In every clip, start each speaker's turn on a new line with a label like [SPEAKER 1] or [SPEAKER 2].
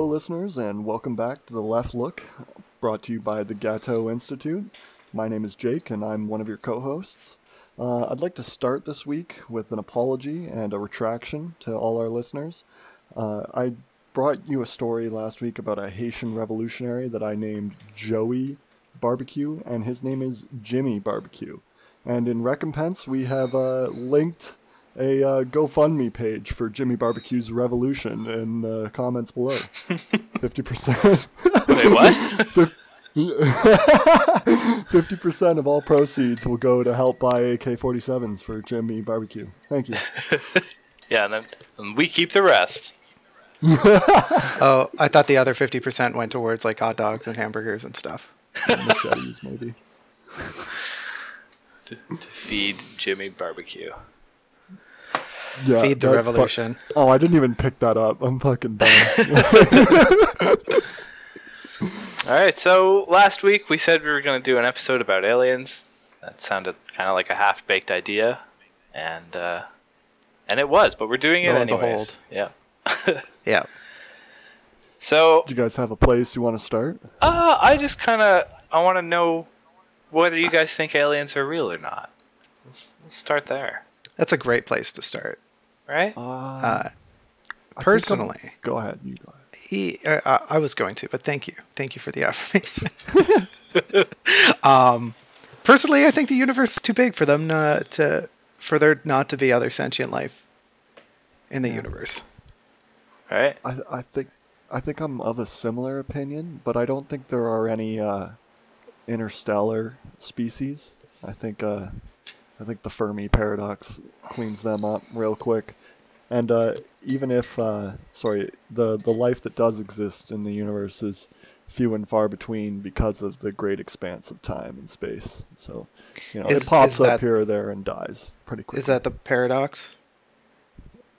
[SPEAKER 1] Hello, listeners, and welcome back to The Left Look, brought to you by the Gatto Institute. My name is Jake, and I'm one of your co hosts. Uh, I'd like to start this week with an apology and a retraction to all our listeners. Uh, I brought you a story last week about a Haitian revolutionary that I named Joey Barbecue, and his name is Jimmy Barbecue. And in recompense, we have uh, linked a uh, GoFundMe page for Jimmy Barbecue's Revolution in the comments below. Fifty percent.
[SPEAKER 2] Wait, what?
[SPEAKER 1] Fifty percent of all proceeds will go to help buy AK-47s for Jimmy Barbecue. Thank you.
[SPEAKER 2] yeah, and then and we keep the rest.
[SPEAKER 3] Oh, I thought the other fifty percent went towards like hot dogs and hamburgers and stuff.
[SPEAKER 1] Machetes, maybe.
[SPEAKER 2] To, to feed Jimmy Barbecue.
[SPEAKER 1] Yeah,
[SPEAKER 3] Feed the
[SPEAKER 1] that's fu-
[SPEAKER 3] revolution.
[SPEAKER 1] oh, I didn't even pick that up. I'm fucking dumb.
[SPEAKER 2] All right, so last week we said we were going to do an episode about aliens. That sounded kind of like a half-baked idea, and uh, and it was, but we're doing it
[SPEAKER 3] Lo and
[SPEAKER 2] anyways. Yeah.
[SPEAKER 3] Yeah.
[SPEAKER 2] So
[SPEAKER 1] Do you guys have a place you want to start?
[SPEAKER 2] Uh, I just kind of I want to know whether you guys think aliens are real or not. Let's, let's start there,
[SPEAKER 3] That's a great place to start.
[SPEAKER 2] Right?
[SPEAKER 1] Uh,
[SPEAKER 3] Uh,
[SPEAKER 1] I think I'm-
[SPEAKER 3] personally,
[SPEAKER 1] go ahead. You go ahead.
[SPEAKER 3] he, uh, I- I was going to, but thank you, thank you for the affirmation. um, personally, I think the universe is too big for them uh, to, for there not to be other sentient life in the
[SPEAKER 1] Yeah.
[SPEAKER 3] universe.
[SPEAKER 2] right?
[SPEAKER 1] I I think I think I'm of a similar opinion, but I don't think there are any uh, interstellar species. I think uh, I think the Fermi paradox cleans them up real quick. And uh, even if uh, sorry, the the life that does exist in the universe is few and far between because of the great expanse of time and space. So, you know,
[SPEAKER 3] Is-
[SPEAKER 1] it pops up
[SPEAKER 3] that-
[SPEAKER 1] here or there and dies pretty quickly.
[SPEAKER 3] Is that the paradox?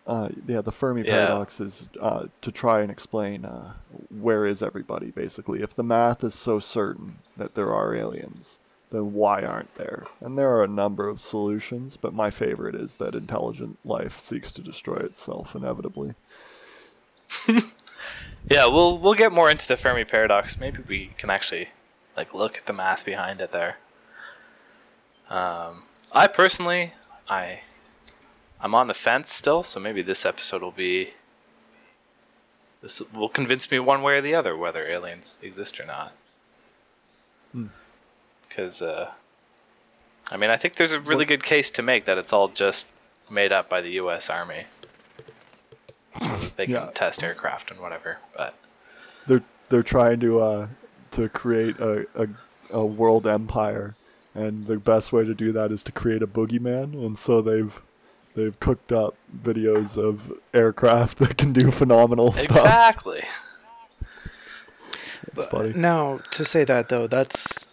[SPEAKER 1] Uh, yeah, the Fermi
[SPEAKER 2] Yeah.
[SPEAKER 1] paradox is uh, to try and explain uh, where is everybody, basically. If the math is so certain that there are aliens, then why aren't there? And there are a number of solutions, but my favorite is that intelligent life seeks to destroy itself inevitably.
[SPEAKER 2] Yeah, we'll we'll get more into the Fermi paradox. Maybe we can actually like look at the math behind it there. Um, I personally, I, I'm on the fence still. So maybe this episode will be. This will convince me one way or the other whether aliens exist or not. Because, uh, I mean, I think there's a really good case to make that it's all just made up by the U.S. Army, so that they can
[SPEAKER 1] Yeah.
[SPEAKER 2] test aircraft and whatever. But
[SPEAKER 1] They're they're trying to uh, to create a, a a world empire, and the best way to do that is to create a boogeyman. And so they've they've cooked up videos of aircraft that can do phenomenal stuff.
[SPEAKER 2] exactly.
[SPEAKER 1] It's funny.
[SPEAKER 3] Now, to say that though, that's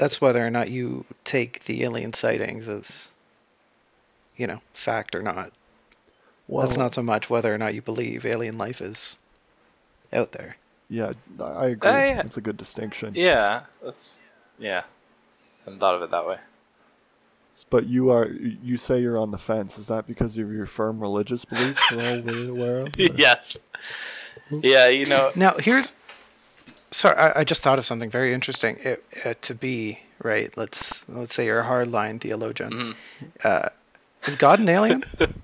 [SPEAKER 3] that's whether or not you take the alien sightings as you know fact or not.
[SPEAKER 1] Well,
[SPEAKER 3] that's not so much whether or not you believe alien life is out there.
[SPEAKER 1] Yeah, I- I agree.
[SPEAKER 2] Oh, uh, yeah.
[SPEAKER 1] It's a good distinction.
[SPEAKER 2] Yeah, that's yeah. Hadn't thought of it that way.
[SPEAKER 1] But you are you say you're on the fence. Is that because of your firm religious beliefs we're all way aware of? or-
[SPEAKER 2] yes. Yeah, you know.
[SPEAKER 3] Now, here's sorry, I, I just thought of something very interesting. It, uh, to be right, let's let's say you're a hardline theologian.
[SPEAKER 2] Mm-hmm.
[SPEAKER 3] Uh, is God an alien?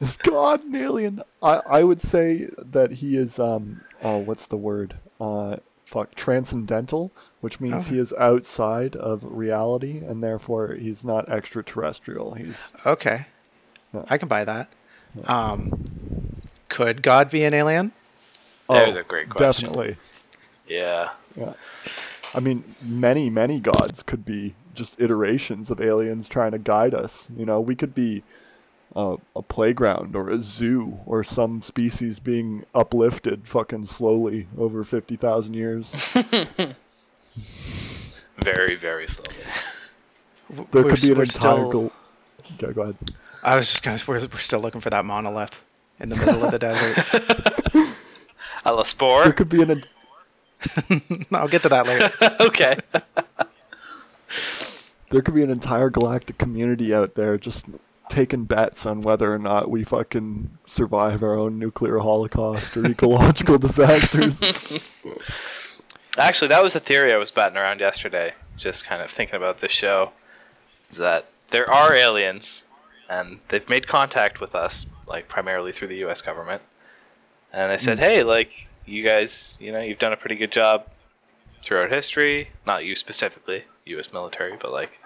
[SPEAKER 1] Is God an alien? I, I would say that he is um oh what's the word? Uh fuck transcendental, which means
[SPEAKER 3] Oh.
[SPEAKER 1] he is outside of reality and therefore he's not extraterrestrial. He's
[SPEAKER 3] Okay,
[SPEAKER 1] Yeah.
[SPEAKER 3] I can buy that. Um, could God be an alien?
[SPEAKER 2] There's
[SPEAKER 1] oh,
[SPEAKER 2] a great question.
[SPEAKER 1] Definitely.
[SPEAKER 2] Yeah.
[SPEAKER 1] Yeah. I mean, many, many gods could be just iterations of aliens trying to guide us. You know, we could be uh, a playground or a zoo or some species being uplifted fucking slowly over 50,000 years.
[SPEAKER 2] Very, very slowly.
[SPEAKER 1] There
[SPEAKER 3] we're
[SPEAKER 1] could be
[SPEAKER 3] s-
[SPEAKER 1] an
[SPEAKER 3] we're
[SPEAKER 1] entire.
[SPEAKER 3] still-
[SPEAKER 1] Gal- okay, go ahead.
[SPEAKER 3] I was just gonna. We're, we're still looking for that monolith in the middle of the desert.
[SPEAKER 2] A la
[SPEAKER 1] There could be an. En-
[SPEAKER 3] I'll get to that later.
[SPEAKER 2] okay.
[SPEAKER 1] There could be an entire galactic community out there just taking bets on whether or not we fucking survive our own nuclear holocaust or ecological disasters.
[SPEAKER 2] Actually, that was a theory I was batting around yesterday, just kind of thinking about this show. Is that there are aliens, and they've made contact with us, like primarily through the U.S. government, and they said, hmm. "Hey, like you guys, you know, you've done a pretty good job throughout history. Not you specifically, U.S. military, but like."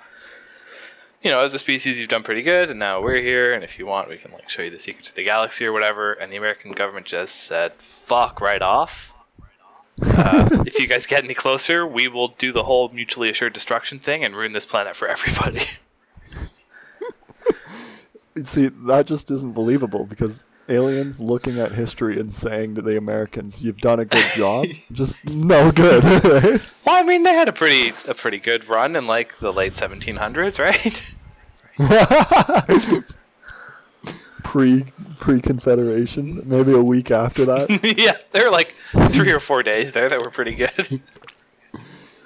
[SPEAKER 2] You know, as a species, you've done pretty good, and now we're here. And if you want, we can like show you the secrets of the galaxy or whatever. And the American government just said, "Fuck right off." uh, if you guys get any closer, we will do the whole mutually assured destruction thing and ruin this planet for everybody.
[SPEAKER 1] See, that just isn't believable because aliens looking at history and saying to the Americans, "You've done a good job," just no good.
[SPEAKER 2] well, I mean, they had a pretty a pretty good run in like the late 1700s, right?
[SPEAKER 1] pre pre Confederation, maybe a week after that.
[SPEAKER 2] yeah, there were like three or four days there that were pretty good.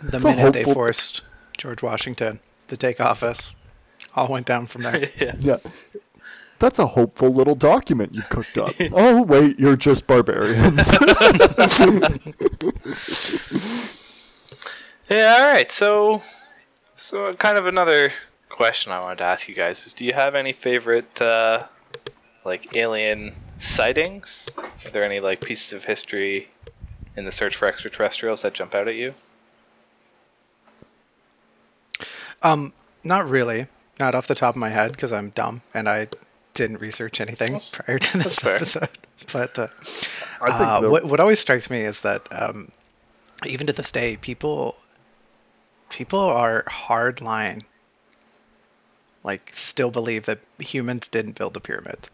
[SPEAKER 3] The
[SPEAKER 1] It's
[SPEAKER 3] minute they forced George Washington to take office, all went down from there.
[SPEAKER 2] yeah.
[SPEAKER 1] Yeah. That's a hopeful little document you've cooked up. oh, wait, you're just barbarians.
[SPEAKER 2] Yeah. All right. So, so kind of another question I wanted to ask you guys is: Do you have any favorite uh, like alien sightings? Are there any like pieces of history in the search for extraterrestrials that jump out at you?
[SPEAKER 3] Um, not really, not off the top of my head because I'm dumb and I didn't research anything
[SPEAKER 2] That's-
[SPEAKER 3] prior to this episode. But uh,
[SPEAKER 1] I think
[SPEAKER 3] uh,
[SPEAKER 1] the-
[SPEAKER 3] what what always strikes me is that um, even to this day, people people are hard line. Like, still believe that humans didn't build the pyramids.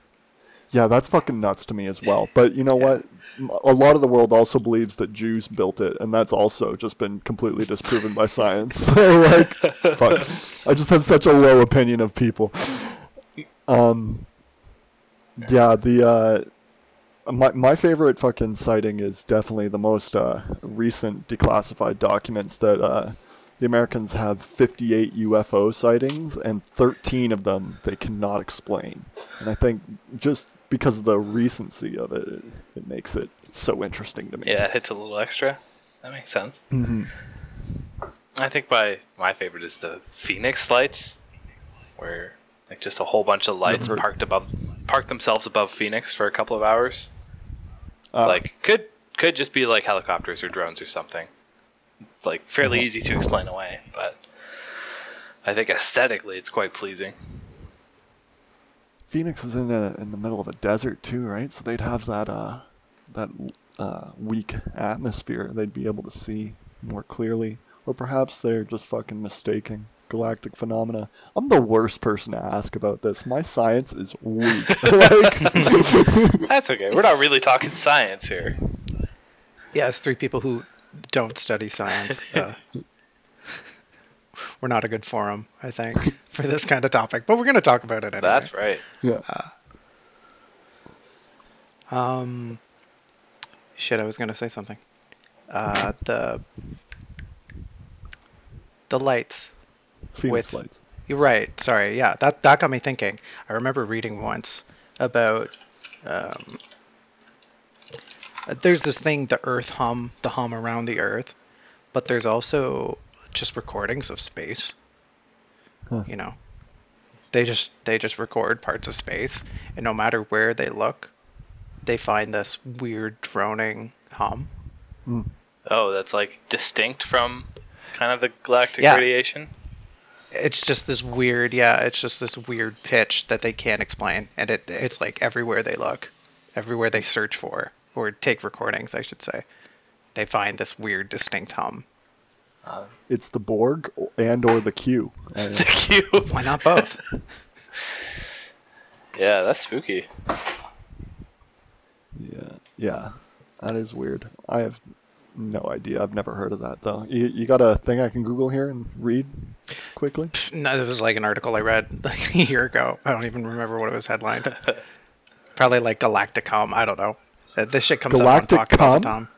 [SPEAKER 1] yeah, that's fucking nuts to me as well. But you know what? A lot of the world also believes that Jews built it, and that's also just been completely disproven by science. So, like, fuck. I just have such a low opinion of people. Um, yeah, the uh, my my favorite fucking sighting is definitely the most uh, recent declassified documents that uh, the Americans have 58 UFO sightings, and 13 of them they cannot explain. And I think just because of the recency of it, it, it makes it so interesting to me.
[SPEAKER 2] Yeah, it hits a little extra. That makes sense. I think my my favorite is the Phoenix lights, where like just a whole bunch of lights parked above, parked themselves above Phoenix for a couple of hours.
[SPEAKER 1] Uh,
[SPEAKER 2] like could could just be like helicopters or drones or something. Like fairly easy to explain away, but I think aesthetically it's quite pleasing.
[SPEAKER 1] Phoenix is in a, in the middle of a desert too, right? So they'd have that uh, that uh, weak atmosphere. They'd be able to see more clearly, or perhaps they're just fucking mistaking galactic phenomena. I'm the worst person to ask about this. My science is weak. like,
[SPEAKER 2] That's okay. We're not really talking science here.
[SPEAKER 3] Yeah, as three people who don't study science, uh, we're not a good forum, I think, for this kind of topic. But we're going to talk about it anyway.
[SPEAKER 2] That's right.
[SPEAKER 1] yeah.
[SPEAKER 3] Um, shit, I was going to say something. Uh, the the lights.
[SPEAKER 1] Phoenix
[SPEAKER 3] with-
[SPEAKER 1] lights.
[SPEAKER 3] You're right. Sorry. Yeah, that that got me thinking. I remember reading once about um, there's this thing, the Earth hum, the hum around the Earth, but there's also just recordings of space.
[SPEAKER 1] Huh.
[SPEAKER 3] You know, they just they just record parts of space, and no matter where they look, they find this weird droning hum.
[SPEAKER 2] Oh, that's like distinct from kind of the galactic
[SPEAKER 3] Yeah.
[SPEAKER 2] radiation.
[SPEAKER 3] It's just this weird, yeah. It's just this weird pitch that they can't explain, and it it's like everywhere they look, everywhere they search for or take recordings, I should say, they find this weird, distinct hum.
[SPEAKER 1] It's the Borg and or the Q. Uh,
[SPEAKER 2] Q.
[SPEAKER 3] Why not both?
[SPEAKER 2] yeah, that's spooky.
[SPEAKER 1] yeah, yeah, that is weird. I have no idea. I've never heard of that though. You, you got a thing I can Google here and read quickly?
[SPEAKER 3] no, this was like an article I read like a year ago. I don't even remember what it was headlined. Probably like Galactic hum. I don't know. Uh, This shit comes
[SPEAKER 1] Galactic
[SPEAKER 3] up on Talking all the
[SPEAKER 1] Cum?
[SPEAKER 3] time.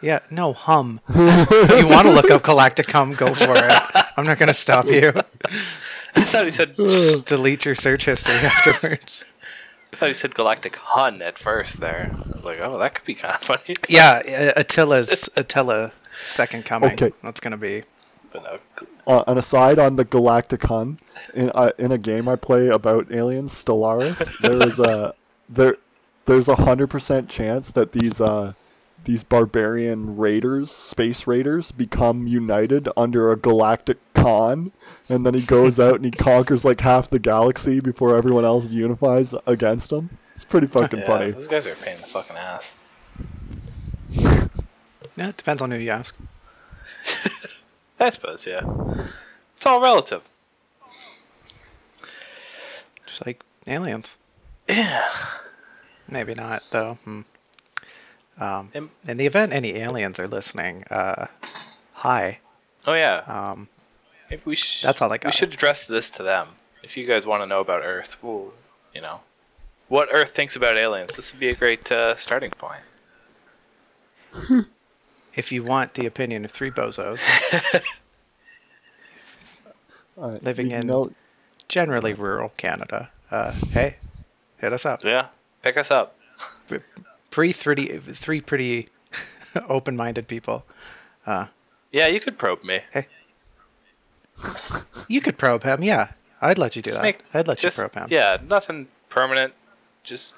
[SPEAKER 3] Yeah, no, hum. if you want to look up galactic hum, go for it. I'm not gonna stop you.
[SPEAKER 2] I thought he said.
[SPEAKER 3] Just delete your search history afterwards.
[SPEAKER 2] I thought he said Galactic Hun at first. There, I was like, oh, that could be kind of funny.
[SPEAKER 3] Yeah, uh, Attila's Attila second coming.
[SPEAKER 1] Okay.
[SPEAKER 3] That's gonna be.
[SPEAKER 2] But no,
[SPEAKER 1] Uh, an aside on the Galactic Hun, in uh, in a game I play about aliens, Stellaris, there is a there there's a hundred percent chance that these uh these barbarian raiders, space raiders, become united under a galactic Khan, and then he goes out and he conquers like half the galaxy before everyone else unifies against him. It's pretty fucking
[SPEAKER 2] yeah,
[SPEAKER 1] funny.
[SPEAKER 2] those guys are a pain in the fucking ass.
[SPEAKER 3] Yeah, it depends on who you ask.
[SPEAKER 2] I suppose, yeah. It's all relative.
[SPEAKER 3] Just like aliens.
[SPEAKER 2] Yeah.
[SPEAKER 3] Maybe not though. Hmm. Um, in the event any aliens are listening, uh, hi.
[SPEAKER 2] Oh yeah.
[SPEAKER 3] Um,
[SPEAKER 2] Maybe we should.
[SPEAKER 3] That's all I got.
[SPEAKER 2] We should address this to them. If you guys want to know about Earth, well, you know, what Earth thinks about aliens, this would be a great uh, starting point.
[SPEAKER 3] if you want the opinion of three bozos,
[SPEAKER 1] All right,
[SPEAKER 3] living in-
[SPEAKER 1] know-
[SPEAKER 3] generally rural Canada, uh, hey, hit us up.
[SPEAKER 2] Yeah. Pick us up.
[SPEAKER 3] Pre three three pretty open-minded people. Uh,
[SPEAKER 2] Yeah, you could probe me.
[SPEAKER 3] You could probe him, yeah. I'd let you do
[SPEAKER 2] Just
[SPEAKER 3] that.
[SPEAKER 2] make-
[SPEAKER 3] I'd let
[SPEAKER 2] just,
[SPEAKER 3] you probe him.
[SPEAKER 2] Yeah, nothing permanent. Just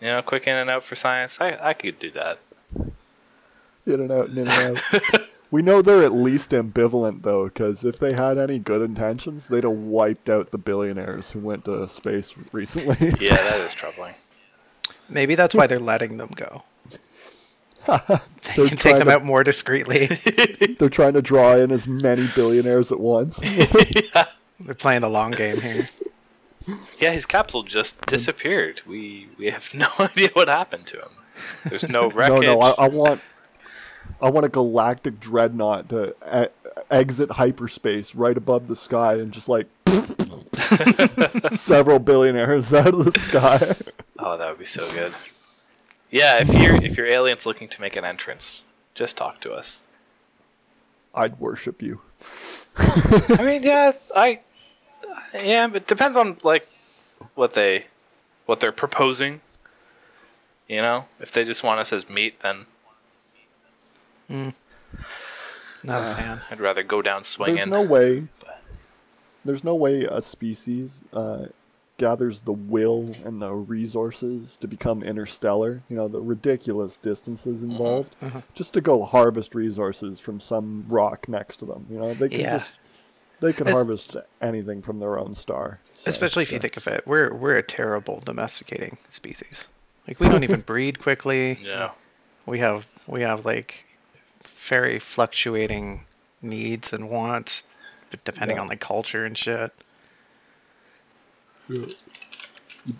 [SPEAKER 2] you know, quick in and out for science. I I could do that.
[SPEAKER 1] in and out, in and out. we know they're at least ambivalent though, because if they had any good intentions, they'd have wiped out the billionaires who went to space recently.
[SPEAKER 2] Yeah, that is troubling.
[SPEAKER 3] Maybe that's why they're letting them go.
[SPEAKER 1] They're
[SPEAKER 3] They can take them
[SPEAKER 1] to,
[SPEAKER 3] out more discreetly.
[SPEAKER 1] They're trying to draw in as many billionaires at once.
[SPEAKER 3] they're playing the long game here.
[SPEAKER 2] Yeah, his capsule just disappeared. We we have no idea what happened to him. There's no
[SPEAKER 1] no,
[SPEAKER 2] wreckage.
[SPEAKER 1] no, I, I want, I want a galactic dreadnought to e- exit hyperspace right above the sky and just like several billionaires out of the sky.
[SPEAKER 2] Oh, that would be so good. Yeah, if you're if your alien's looking to make an entrance, just talk to us.
[SPEAKER 1] I'd worship you.
[SPEAKER 2] I mean, yeah, I yeah, but it depends on like what they what they're proposing. You know, if they just want us as meat, then
[SPEAKER 3] Not a fan.
[SPEAKER 2] I'd rather go down swinging.
[SPEAKER 1] There's no way. There's no way a species uh, gathers the will and the resources to become interstellar. You know the ridiculous distances
[SPEAKER 2] Mm-hmm.
[SPEAKER 1] involved, just to go harvest resources from some rock next to them. You know they can
[SPEAKER 3] Yeah.
[SPEAKER 1] just they can
[SPEAKER 3] Es-
[SPEAKER 1] harvest anything from their own star. So,
[SPEAKER 3] Especially if you think of it, we're we're a terrible domesticating species. Like we don't even breed quickly.
[SPEAKER 2] yeah,
[SPEAKER 3] We have we have like very fluctuating needs and wants, depending
[SPEAKER 1] Yeah.
[SPEAKER 3] on the culture and shit.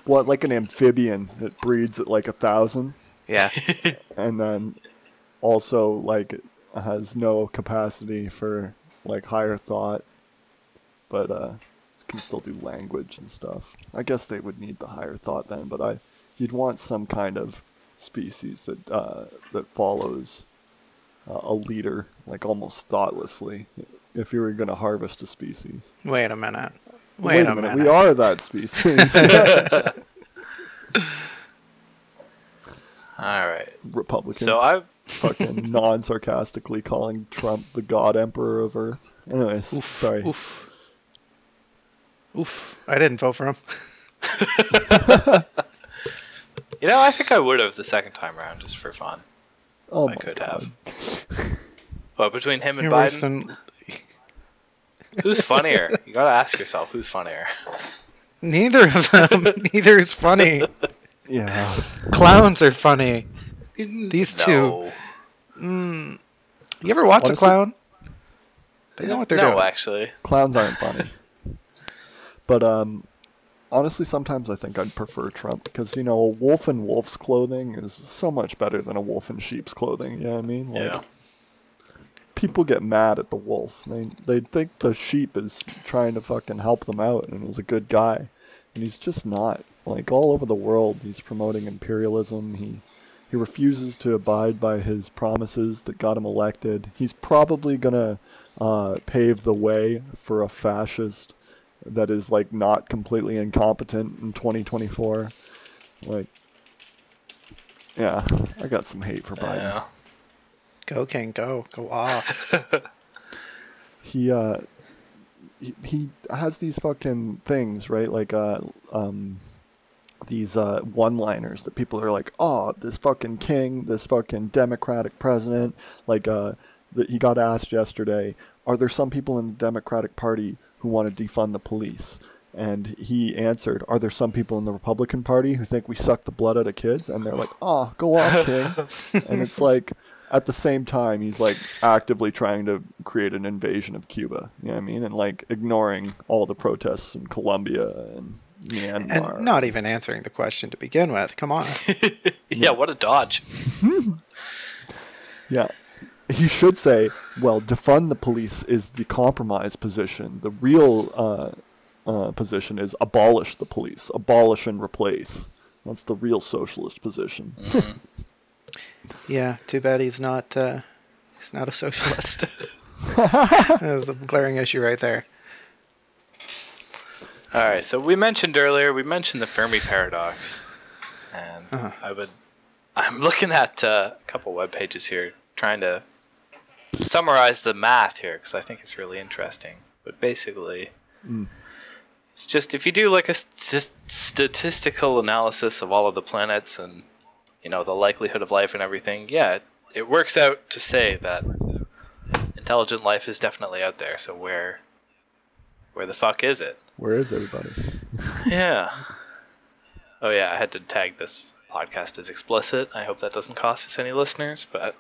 [SPEAKER 1] What like an amphibian that breeds at like a thousand,
[SPEAKER 3] Yeah,
[SPEAKER 1] and then also like has no capacity for like higher thought, but uh, can still do language and stuff. I guess they would need the higher thought then, but I you'd want some kind of species that uh, that follows uh, a leader like almost thoughtlessly if you were going to harvest a species.
[SPEAKER 3] wait a minute. Wait, a, minute.
[SPEAKER 1] we are that species.
[SPEAKER 2] all right.
[SPEAKER 1] Republicans.
[SPEAKER 2] So I'm
[SPEAKER 1] fucking non-sarcastically calling Trump the God Emperor of Earth. Anyways, oof, sorry.
[SPEAKER 3] Oof. Oof. I didn't vote for him.
[SPEAKER 2] you know I think I would have the second time around just for fun.
[SPEAKER 1] Oh
[SPEAKER 2] I
[SPEAKER 1] my
[SPEAKER 2] could
[SPEAKER 1] God.
[SPEAKER 2] have. Well, between him and
[SPEAKER 3] You're
[SPEAKER 2] Biden,
[SPEAKER 3] than
[SPEAKER 2] who's funnier? You gotta ask yourself who's funnier.
[SPEAKER 3] neither of them. neither is funny.
[SPEAKER 1] Yeah.
[SPEAKER 3] Clowns are funny. These two.
[SPEAKER 2] No.
[SPEAKER 3] You ever watch
[SPEAKER 1] Honestly-
[SPEAKER 3] a clown? They know what they're doing.
[SPEAKER 2] no,
[SPEAKER 3] doing.
[SPEAKER 2] actually.
[SPEAKER 1] Clowns aren't funny. But um honestly sometimes I think I'd prefer Trump because you know, a wolf in wolf's clothing is so much better than a wolf in sheep's clothing, you know what I mean? Like
[SPEAKER 2] Yeah.
[SPEAKER 1] People get mad at the wolf. They they think the sheep is trying to fucking help them out and is a good guy. And he's just not. Like all over the world he's promoting imperialism. He he refuses to abide by his promises that got him elected. He's probably gonna uh, pave the way for a fascist that is like not completely incompetent in 2024. Like, yeah, I got some hate for Biden.
[SPEAKER 2] Yeah.
[SPEAKER 3] Go King, go, go off.
[SPEAKER 1] he uh he, he has these fucking things right? Like uh um these uh one liners that people are like oh this fucking king this fucking democratic president. Like uh that he got asked yesterday are there some people in the democratic party who want to defund the police? And he answered are there some people in the republican party who think we suck the blood out of kids? And they're like oh go off king. And it's like at the same time he's like actively trying to create an invasion of Cuba. You know what I mean? And like ignoring all the protests in Colombia and Myanmar.
[SPEAKER 3] and not even answering the question to begin with. Come on.
[SPEAKER 2] yeah, what a dodge.
[SPEAKER 1] Yeah. He should say, well, defund the police is the compromise position. The real uh, uh, position is abolish the police, abolish and replace. That's the real socialist position.
[SPEAKER 3] Yeah, too bad he's not. Uh, he's not a socialist. There's a glaring issue right there.
[SPEAKER 2] All right, so we mentioned earlier, we mentioned the Fermi paradox, and
[SPEAKER 3] Uh-huh.
[SPEAKER 2] I would, I'm looking at uh, a couple web pages here, trying to summarize the math here because I think it's really interesting. But basically, it's just if you do like a st- statistical analysis of all of the planets and you know the likelihood of life and everything, yeah, it, it works out to say that intelligent life is definitely out there. So where, where the fuck is it?
[SPEAKER 1] Where is everybody?
[SPEAKER 2] Yeah. Oh yeah, I had to tag this podcast as explicit. I hope that doesn't cost us any listeners, but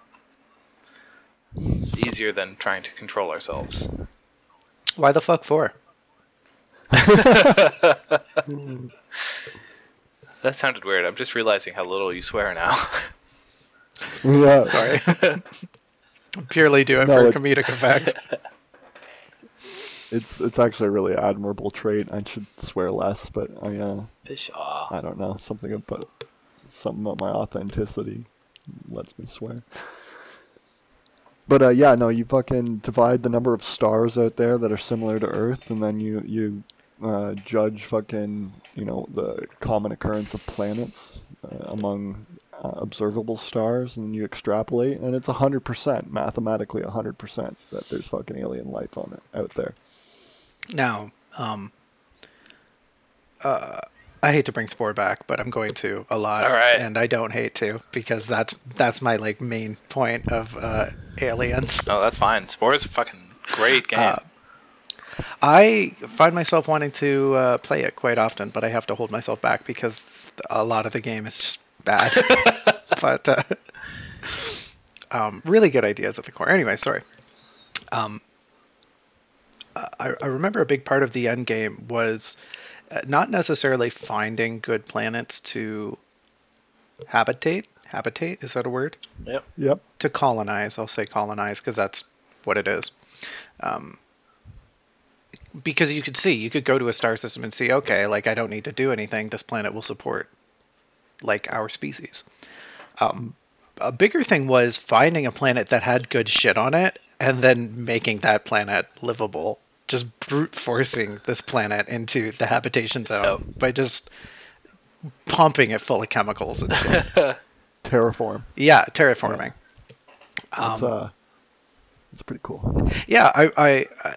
[SPEAKER 2] it's easier than trying to control ourselves.
[SPEAKER 3] Why the fuck for?
[SPEAKER 2] That sounded weird. I'm just realizing how little you swear now.
[SPEAKER 1] yeah.
[SPEAKER 3] Sorry. Purely do it
[SPEAKER 1] No,
[SPEAKER 3] for
[SPEAKER 1] it-
[SPEAKER 3] comedic effect.
[SPEAKER 1] It's it's actually a really admirable trait. I should swear less, but I uh,
[SPEAKER 2] Pshaw.
[SPEAKER 1] I don't know something about something about my authenticity lets me swear. But uh, yeah, no, you fucking divide the number of stars out there that are similar to Earth, and then you you uh, judge fucking you know the common occurrence of planets uh, among uh, observable stars, and you extrapolate, and it's hundred percent mathematically hundred percent that there's fucking alien life on it out there.
[SPEAKER 3] Now, um, uh, I hate to bring Spore back, but I'm going to a lot,
[SPEAKER 2] All right.
[SPEAKER 3] and I don't hate to because that's that's my like main point of uh, aliens.
[SPEAKER 2] No, that's fine. Spore is a fucking great game.
[SPEAKER 3] Uh, I find myself wanting to uh, play it quite often, but I have to hold myself back because a lot of the game is just bad. but uh, um, really good ideas at the core. Anyway, sorry. Um, I, I remember a big part of the end game was uh, not necessarily finding good planets to habitate. Habitate is that a word?
[SPEAKER 2] yep.
[SPEAKER 1] Yep.
[SPEAKER 3] to colonize. I'll say colonize because that's what it is. Um, because you could see, you could go to a star system and see, okay, like I don't need to do anything. This planet will support like our species. Um, a bigger thing was finding a planet that had good shit on it and then making that planet livable. Just brute forcing this planet into the habitation zone by just pumping it full of chemicals and shit.
[SPEAKER 1] Terraform.
[SPEAKER 3] yeah, terraforming.
[SPEAKER 1] It's
[SPEAKER 3] Um,
[SPEAKER 1] uh, it's pretty cool.
[SPEAKER 3] yeah I, I I-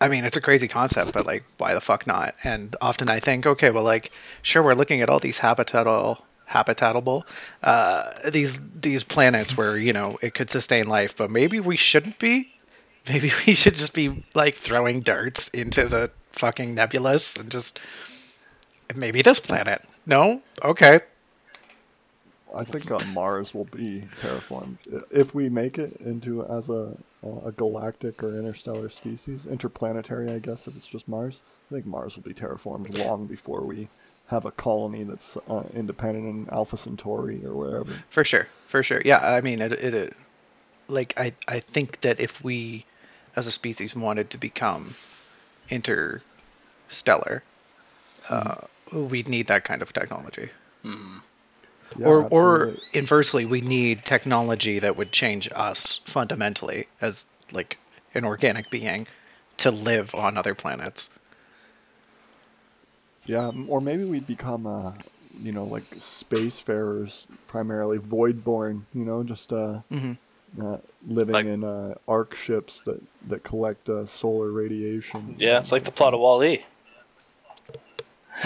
[SPEAKER 3] i mean it's a crazy concept but like why the fuck not? And often i think okay well like sure we're looking at all these habitatable habitatable uh these these planets where you know it could sustain life but maybe we shouldn't be. Maybe we should just be like throwing darts into the fucking nebulous and just maybe this planet. No? Okay
[SPEAKER 1] I think uh, Mars will be terraformed if we make it into as a a galactic or interstellar species, interplanetary. I guess if it's just Mars, I think Mars will be terraformed long before we have a colony that's uh, independent in Alpha Centauri or wherever.
[SPEAKER 3] For sure, for sure. Yeah, I mean, it, it, it like I, I think that if we, as a species, wanted to become interstellar, uh, we'd need that kind of technology.
[SPEAKER 1] Yeah,
[SPEAKER 3] or or inversely, we need technology that would change us fundamentally as like an organic being to live on other planets.
[SPEAKER 1] Yeah, or maybe we'd become, uh, you know, like spacefarers, primarily void-born. You know, just uh, uh living
[SPEAKER 2] Like-
[SPEAKER 1] in uh, ark ships that that collect uh, solar radiation.
[SPEAKER 2] Yeah, it's like the plot of Wall-E.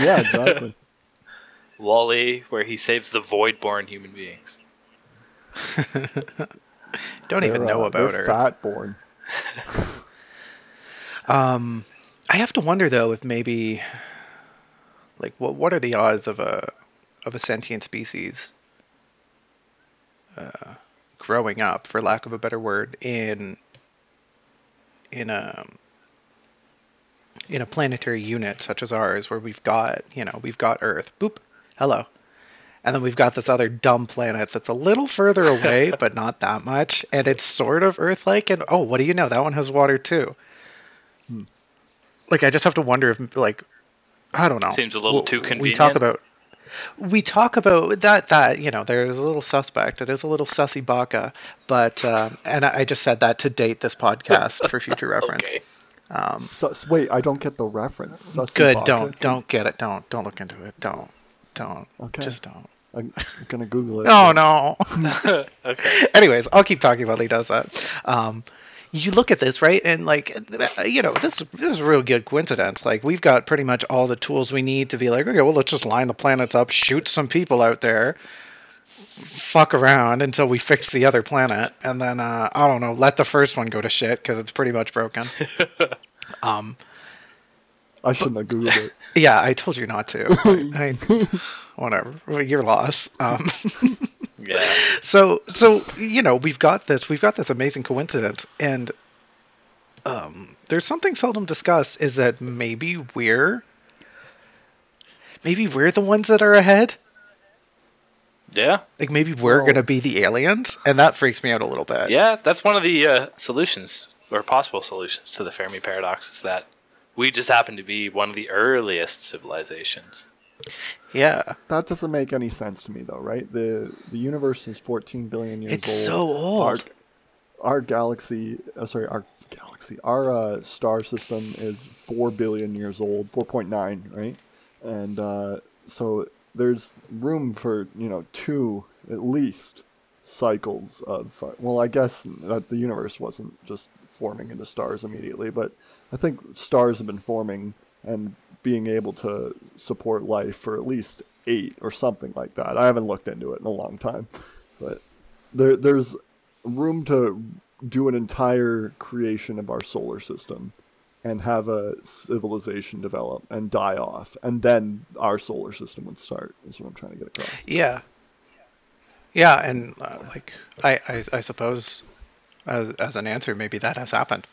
[SPEAKER 1] Yeah, exactly.
[SPEAKER 2] Wall-E, where he saves the void-born human beings.
[SPEAKER 3] Don't even
[SPEAKER 1] They're,
[SPEAKER 3] know
[SPEAKER 1] uh,
[SPEAKER 3] about her.
[SPEAKER 1] Fat-born.
[SPEAKER 3] Um, I have to wonder though if maybe, like, what what are the odds of a of a sentient species uh, growing up, for lack of a better word, in in a in a planetary unit such as ours, where we've got you know we've got Earth, boop, hello, and then we've got this other dumb planet that's a little further away, but not that much, and it's sort of Earth-like, and oh, what do you know? That one has water too like I just have to wonder if like I don't know.
[SPEAKER 2] Seems a little too convenient.
[SPEAKER 3] We talk about we talk about that that you know there's a little suspect. It is a little sussy baka, but um, and I I just said that to date this podcast for future reference.
[SPEAKER 2] Okay.
[SPEAKER 1] Sus- wait, I don't get the reference. Sussy
[SPEAKER 3] Good.
[SPEAKER 1] Baka?
[SPEAKER 3] Don't don't get it. Don't don't look into it. Don't don't.
[SPEAKER 1] Okay.
[SPEAKER 3] Just don't.
[SPEAKER 1] I'm, I'm gonna Google it.
[SPEAKER 3] Oh no.
[SPEAKER 2] Okay.
[SPEAKER 3] Anyways, I'll keep talking while he does that. Um, you look at this, right, and like, you know, this this is a real good coincidence. Like, we've got pretty much all the tools we need to be like, okay, well, let's just line the planets up, shoot some people out there, fuck around until we fix the other planet, and then uh, I don't know, let the first one go to shit because it's pretty much broken. um,
[SPEAKER 1] I shouldn't have Googled it.
[SPEAKER 3] yeah, I told you not to. I, I, whatever, Well, your loss. Um,
[SPEAKER 2] Yeah.
[SPEAKER 3] so so you know we've got this we've got this amazing coincidence and um there's something seldom discussed is that maybe we're maybe we're the ones that are ahead
[SPEAKER 2] Yeah.
[SPEAKER 3] like maybe we're
[SPEAKER 1] Well-
[SPEAKER 3] gonna be the aliens and that freaks me out a little bit
[SPEAKER 2] Yeah, that's one of the uh, solutions or possible solutions to the Fermi paradox is that we just happen to be one of the earliest civilizations.
[SPEAKER 3] yeah
[SPEAKER 1] That doesn't make any sense to me, though, right? the The universe is 14 billion years
[SPEAKER 3] it's
[SPEAKER 1] old.
[SPEAKER 3] so old
[SPEAKER 1] Our, our galaxy, uh, sorry, our galaxy, our uh, star system is 4 billion years old, 4.9, right? And uh, so there's room for, you know, two at least cycles of. Uh, well, I guess that the universe wasn't just forming into stars immediately, but I think stars have been forming and being able to support life for at least eight or something like that. I haven't looked into it in a long time, but there there's room to do an entire creation of our solar system and have a civilization develop and die off and then our solar system would start is what i'm trying to get across
[SPEAKER 3] yeah yeah and uh, like I, I i suppose as, as an answer maybe that has happened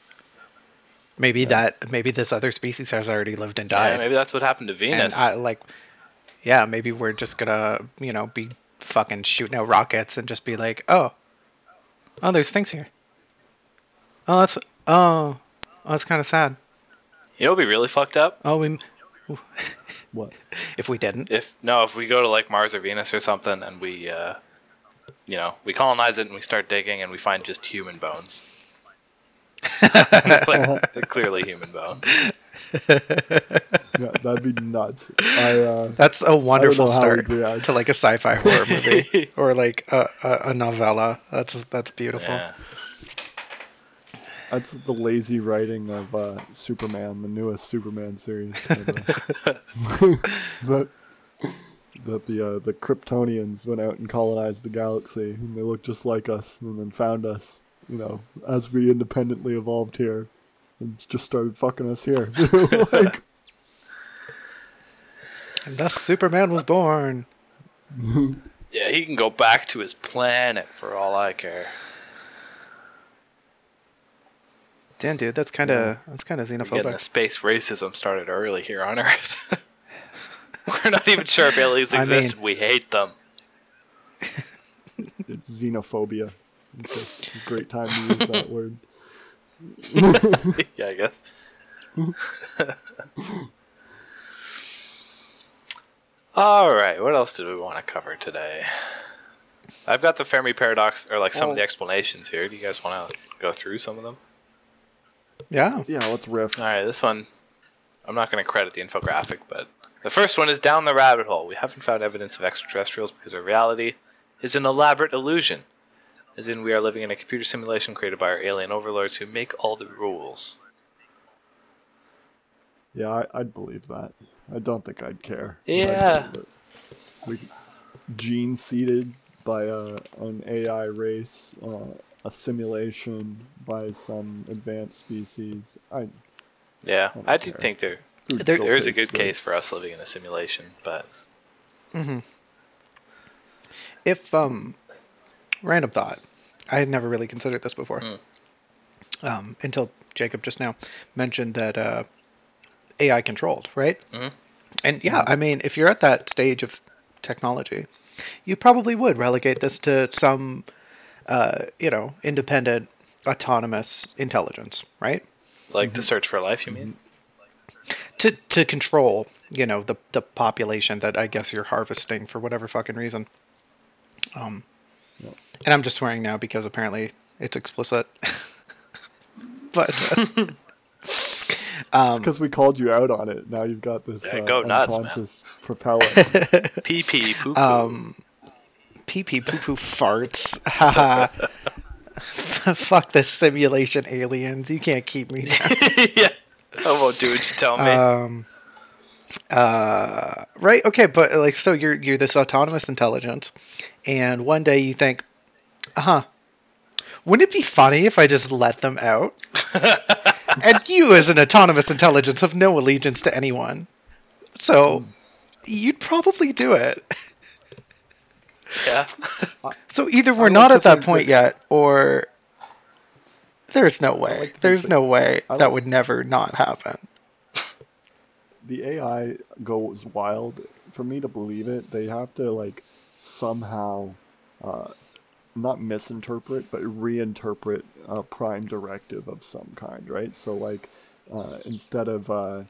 [SPEAKER 3] maybe that maybe this other species has already lived and died
[SPEAKER 2] Yeah, maybe that's what happened to Venus.
[SPEAKER 3] And I like, yeah, maybe we're just gonna, you know, be fucking shooting out rockets and just be like, oh, oh, there's things here. Oh, that's, oh, oh that's kind of sad.
[SPEAKER 2] you know, what'd be really fucked up
[SPEAKER 3] Oh, we,
[SPEAKER 1] what
[SPEAKER 3] if we didn't,
[SPEAKER 2] if no, if we go to like Mars or Venus or something, and we, uh, you know, we colonize it and we start digging and we find just human bones. like, they're clearly human bones.
[SPEAKER 1] yeah that'd be nuts i uh
[SPEAKER 3] that's a wonderful
[SPEAKER 1] know
[SPEAKER 3] start to like a sci-fi horror movie or like a, a, a novella. That's that's beautiful.
[SPEAKER 2] Yeah.
[SPEAKER 1] that's the lazy writing of uh superman the newest superman series that, uh, that that the uh, the kryptonians went out and colonized the galaxy and they looked just like us and then found us you know as we independently evolved here and just started fucking us here like
[SPEAKER 3] And thus Superman was born.
[SPEAKER 2] Yeah, he can go back to his planet for all I care.
[SPEAKER 3] Damn, dude, that's kind of that's kind of xenophobic.
[SPEAKER 2] Getting the space racism started early here on Earth. We're not even sure if aliens
[SPEAKER 3] I mean-
[SPEAKER 2] exist. we hate them.
[SPEAKER 1] it's xenophobia it's a great time to use that word
[SPEAKER 2] yeah, I guess. All right, what else did we want to cover today? I've got the Fermi paradox, or like some of the explanations here. Do you guys want to go through some of them?
[SPEAKER 3] Yeah.
[SPEAKER 1] Yeah, let's riff.
[SPEAKER 2] All right, this one, I'm not going to credit the infographic, but the first one is down the rabbit hole. We haven't found evidence of extraterrestrials because our reality is an elaborate illusion. As in, we are living in a computer simulation created by our alien overlords who make all the rules.
[SPEAKER 1] Yeah, I, I'd believe that. I don't think I'd care.
[SPEAKER 2] Yeah.
[SPEAKER 1] I'd. Gene seeded by a, an AI race, uh, a simulation by some advanced species. I
[SPEAKER 2] Yeah,
[SPEAKER 1] don't
[SPEAKER 2] I do think there
[SPEAKER 1] food
[SPEAKER 3] There-
[SPEAKER 2] there is a good case for us living in a simulation, but
[SPEAKER 3] If um, random thought, I had never really considered this before. Um, until Jacob just now mentioned that uh, AI controlled, right?
[SPEAKER 2] Mhm.
[SPEAKER 3] And yeah, I mean, if you're at that stage of technology, you probably would relegate this to some, uh, you know, independent, autonomous intelligence, right?
[SPEAKER 2] like the search for life, you mean?
[SPEAKER 3] To to control you know the the population that I guess you're harvesting for whatever fucking reason. Um,
[SPEAKER 1] Yep.
[SPEAKER 3] and I'm just swearing now because apparently it's explicit. but uh, um,
[SPEAKER 1] because we called you out on it. Now you've got this
[SPEAKER 2] Yeah,
[SPEAKER 1] uh,
[SPEAKER 2] go nuts, man.
[SPEAKER 1] unconscious propellant.
[SPEAKER 2] Pee pee poo poo.
[SPEAKER 3] um, pee pee poo poo farts. Haha. Fuck this simulation aliens. You can't keep me down.
[SPEAKER 2] yeah, I won't do what you tell me.
[SPEAKER 3] um uh right okay but like so you're you're this autonomous intelligence and one day you think uh-huh wouldn't it be funny if i just let them out? And you as an autonomous intelligence have no allegiance to anyone. So you'd probably do it.
[SPEAKER 2] Yeah,
[SPEAKER 3] so either we're not at that point yet or there's no way
[SPEAKER 1] like
[SPEAKER 3] there's no way
[SPEAKER 1] I
[SPEAKER 3] that would never not happen
[SPEAKER 1] the AI goes wild. For me to believe it, they have to like somehow uh, not misinterpret, but reinterpret a prime directive of some kind, right? So like uh, instead of uh,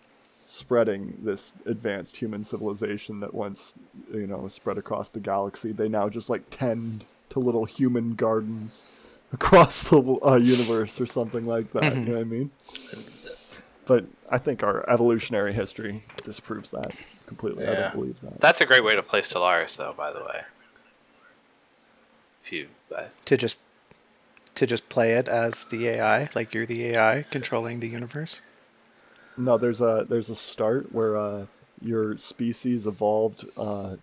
[SPEAKER 1] spreading this advanced human civilization that once you know spread across the galaxy, they now just like tend to little human gardens across the uh, universe or something like that. You know what I mean? But I think our evolutionary history disproves that completely. I don't believe that.
[SPEAKER 2] that's a great way to play Stellaris, though. By the way, if you, uh,
[SPEAKER 3] to just to just play it as the AI, like you're the AI controlling the universe.
[SPEAKER 1] No, there's a there's a start where uh, your species evolved uh,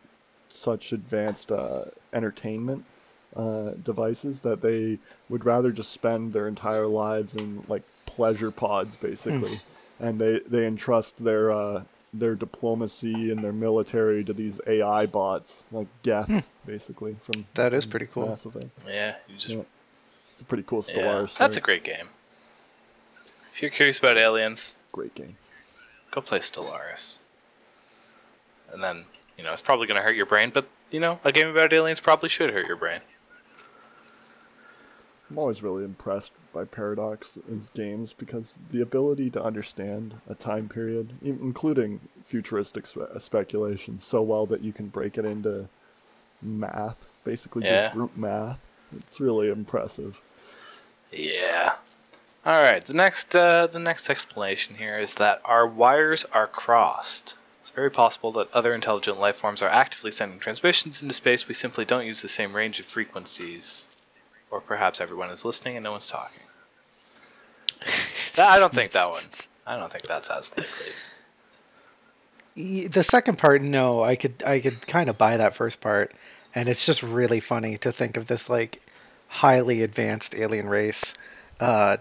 [SPEAKER 1] such advanced uh, entertainment uh, devices that they would rather just spend their entire lives in like pleasure pods, basically, and they they entrust their uh, their diplomacy and their military to these AI bots, like Geth, basically. From
[SPEAKER 3] That is
[SPEAKER 1] from
[SPEAKER 3] pretty cool.
[SPEAKER 1] Mass Effect.
[SPEAKER 2] yeah, you just
[SPEAKER 1] Yeah. It's a pretty cool
[SPEAKER 2] yeah,
[SPEAKER 1] Stellaris.
[SPEAKER 2] that's a great game. If you're curious about aliens,
[SPEAKER 1] great game.
[SPEAKER 2] go play Stellaris. And then, you know, it's probably going to hurt your brain, but, you know, a game about aliens probably should hurt your brain.
[SPEAKER 1] I'm always really impressed by Paradox as games because the ability to understand a time period, including futuristic spe- speculation, so well that you can break it into math, basically
[SPEAKER 2] Yeah.
[SPEAKER 1] just group math. It's really impressive.
[SPEAKER 2] Yeah. All right. The next, uh, the next explanation here is that our wires are crossed. It's very possible that other intelligent life forms are actively sending transmissions into space. We simply don't use the same range of frequencies, or perhaps everyone is listening and no one's talking. I don't think that one. I don't think that's as likely.
[SPEAKER 3] The second part, no, I could I could kind of buy that first part, and it's just really funny to think of this like highly advanced alien race, uh,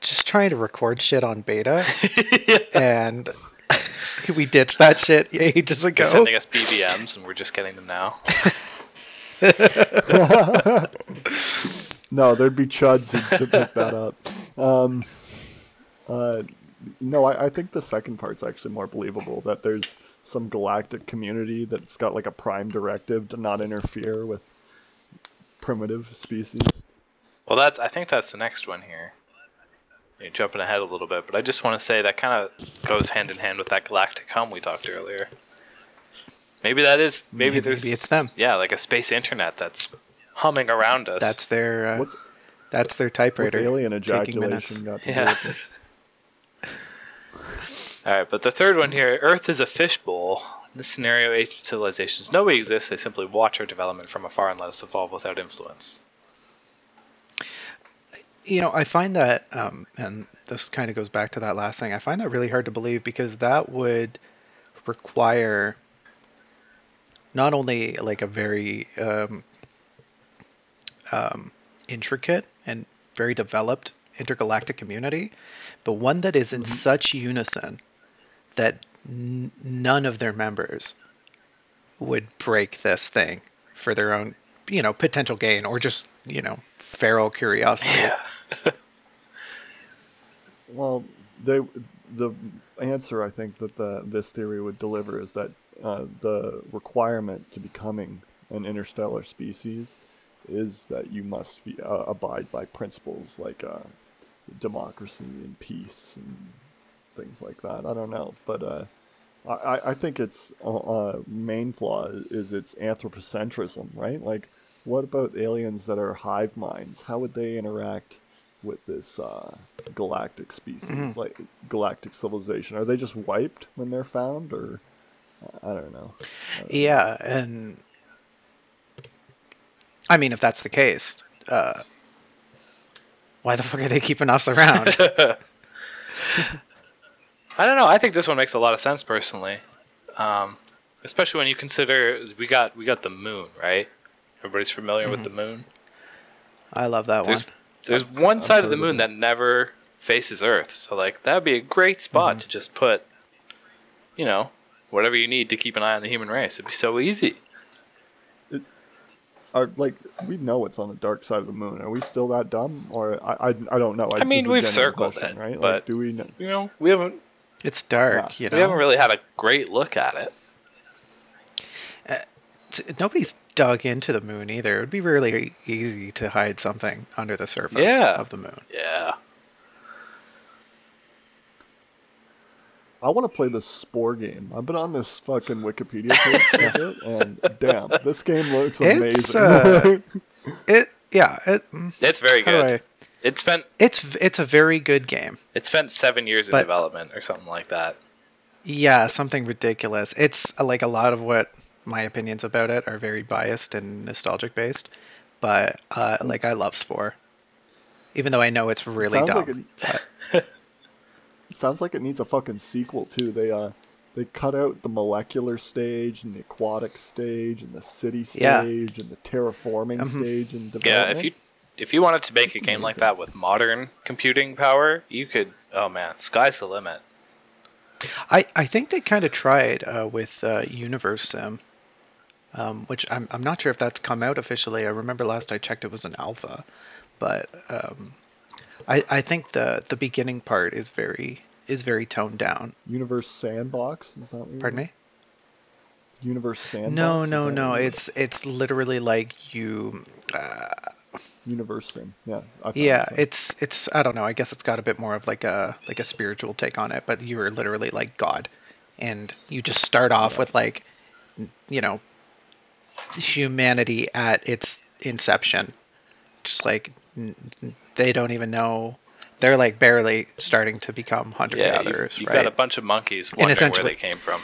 [SPEAKER 3] just trying to record shit on beta, and we ditched that shit ages ago.
[SPEAKER 2] They're sending us BBMs, and we're just getting them now.
[SPEAKER 1] No, there'd be chuds who to pick that up. Um, uh, no, I, I think the second part's actually more believable. That there's some galactic community that's got like a prime directive to not interfere with primitive species.
[SPEAKER 2] Well, that's. I think that's the next one here. You're jumping ahead a little bit, but I just want to say that kind of goes hand in hand with that galactic hum we talked earlier. Maybe that is. Maybe,
[SPEAKER 3] Maybe
[SPEAKER 2] there's.
[SPEAKER 3] it's them.
[SPEAKER 2] Yeah, like a space internet that's humming around us.
[SPEAKER 3] That's their uh,
[SPEAKER 1] What's
[SPEAKER 3] that's their
[SPEAKER 1] what's
[SPEAKER 3] typewriter.
[SPEAKER 1] alien ejaculation got to
[SPEAKER 2] Yeah. All right, but the third one here Earth is a fishbowl. In this scenario, ancient civilizations know we exist, they simply watch our development from afar and let us evolve without influence.
[SPEAKER 3] You know, I find that, um, and this kind of goes back to that last thing. I find that really hard to believe because that would require not only like a very um, um, intricate and very developed intergalactic community, but one that is in such unison that n- none of their members would break this thing for their own, you know, potential gain or just, you know, feral curiosity. Yeah.
[SPEAKER 1] Well, they the answer I think that the this theory would deliver is that uh, the requirement to becoming an interstellar species is that you must be, uh, abide by principles like uh, democracy and peace and things like that. I don't know, but uh, I- I I think its uh, uh, main flaw is its anthropocentrism, right? Like, what about aliens that are hive minds? How would they interact? with this uh, galactic species, like galactic civilization? Are they just wiped when they're found, or I don't know.
[SPEAKER 3] Yeah, and I mean, if that's the case, uh, why the fuck are they keeping us around?
[SPEAKER 2] I don't know. I think this one makes a lot of sense personally, um, especially when you consider we got we got the moon, right? Everybody's familiar with the moon.
[SPEAKER 3] I love that one.
[SPEAKER 2] There's there's one side of the moon that never faces Earth, so like that'd be a great spot to just put, you know, whatever you need to keep an eye on the human race. It'd be so easy.
[SPEAKER 1] Are like we know it's on the dark side of the moon? Are we still that dumb, or I I, I don't know.
[SPEAKER 2] I mean,
[SPEAKER 1] this is a
[SPEAKER 2] we've circled
[SPEAKER 1] question,
[SPEAKER 2] it,
[SPEAKER 1] right? Like,
[SPEAKER 2] but-
[SPEAKER 1] do we know?
[SPEAKER 2] You know, we haven't
[SPEAKER 3] It's dark,
[SPEAKER 1] Yeah.
[SPEAKER 3] you know.
[SPEAKER 2] we haven't really had a great look at it.
[SPEAKER 3] Uh, t- Nobody's dug into the moon either. It would be really easy to hide something under the surface
[SPEAKER 2] Yeah.
[SPEAKER 3] of the moon.
[SPEAKER 2] Yeah.
[SPEAKER 1] I want to play this Spore game. I've been on this fucking Wikipedia page and damn, this game looks
[SPEAKER 3] It's,
[SPEAKER 1] amazing.
[SPEAKER 3] uh, It, yeah, it, mm,
[SPEAKER 2] It's very good.
[SPEAKER 3] I-
[SPEAKER 2] It spent
[SPEAKER 3] it's it's a very good game.
[SPEAKER 2] it spent seven years of
[SPEAKER 3] But-
[SPEAKER 2] development or something like that.
[SPEAKER 3] Yeah, something ridiculous. It's uh, like a lot of what my opinions about it are very biased and nostalgic based, but uh, like I love Spore, even though I know it's really
[SPEAKER 1] Sounds
[SPEAKER 3] dumb.
[SPEAKER 1] like it-
[SPEAKER 3] but-
[SPEAKER 1] It sounds like it needs a fucking sequel too. They uh they cut out the molecular stage and the aquatic stage and the city
[SPEAKER 3] Yeah.
[SPEAKER 1] stage and the terraforming
[SPEAKER 3] Mhm.
[SPEAKER 1] stage and
[SPEAKER 2] Yeah, if you if you wanted to make a game like that with modern computing power, you could. Oh man, sky's the limit.
[SPEAKER 3] I, I think they kind of tried uh, with uh, Universe Sim, um, which I'm, I'm not sure if that's come out officially. I remember last I checked it was an alpha, but um, I, I think the, the beginning part is very is very toned down.
[SPEAKER 1] Universe Sandbox is that what you
[SPEAKER 3] Pardon me?
[SPEAKER 1] Universe Sandbox.
[SPEAKER 3] No, no, no. It's it's literally like you. Uh,
[SPEAKER 1] Universe Sim. Yeah.
[SPEAKER 3] Yeah,
[SPEAKER 1] one.
[SPEAKER 3] it's it's I don't know. I guess it's got a bit more of like a like a spiritual take on it, but you're literally like God, and you just start off with like, you know, humanity at its inception, just like they don't even know. They're like barely starting to become hunter
[SPEAKER 2] Yeah,
[SPEAKER 3] gatherers,
[SPEAKER 2] you've, you've
[SPEAKER 3] right?
[SPEAKER 2] got a bunch of monkeys wondering where
[SPEAKER 3] essentially-
[SPEAKER 2] they came from.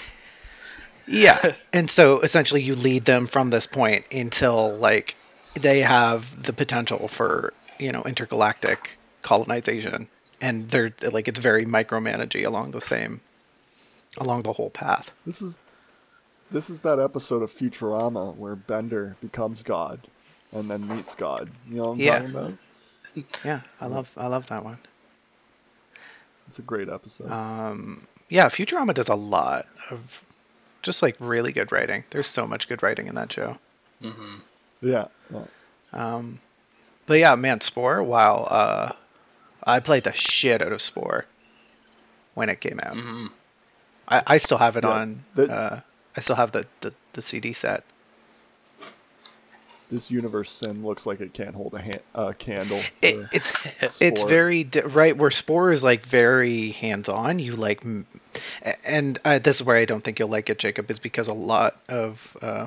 [SPEAKER 3] Yeah. and so essentially you lead them from this point until like they have the potential for, you know, intergalactic colonization. And they're like it's very micromanagey along the same along the whole path.
[SPEAKER 1] This is this is that episode of Futurama where Bender becomes God and then meets God. You know what I'm
[SPEAKER 3] Yeah.
[SPEAKER 1] talking about?
[SPEAKER 3] Yeah, I love I love that one.
[SPEAKER 1] It's a great episode.
[SPEAKER 3] Um yeah, Futurama does a lot of just like really good writing. There's so much good writing in that show.
[SPEAKER 1] yeah. yeah.
[SPEAKER 3] Um, but yeah, man, Spore. Wow, uh, I played the shit out of Spore when it came out.
[SPEAKER 2] hmm
[SPEAKER 3] I, I still have it
[SPEAKER 1] Yeah,
[SPEAKER 3] on.
[SPEAKER 1] the-
[SPEAKER 3] uh, I still have the, the, the CD set.
[SPEAKER 1] This universe sim looks like it can't hold a hand, uh, candle.
[SPEAKER 3] It,
[SPEAKER 1] to
[SPEAKER 3] it's it's very right where Spore is like very hands on. You like, And uh, this is where I don't think you'll like it, Jacob, is because a lot of uh,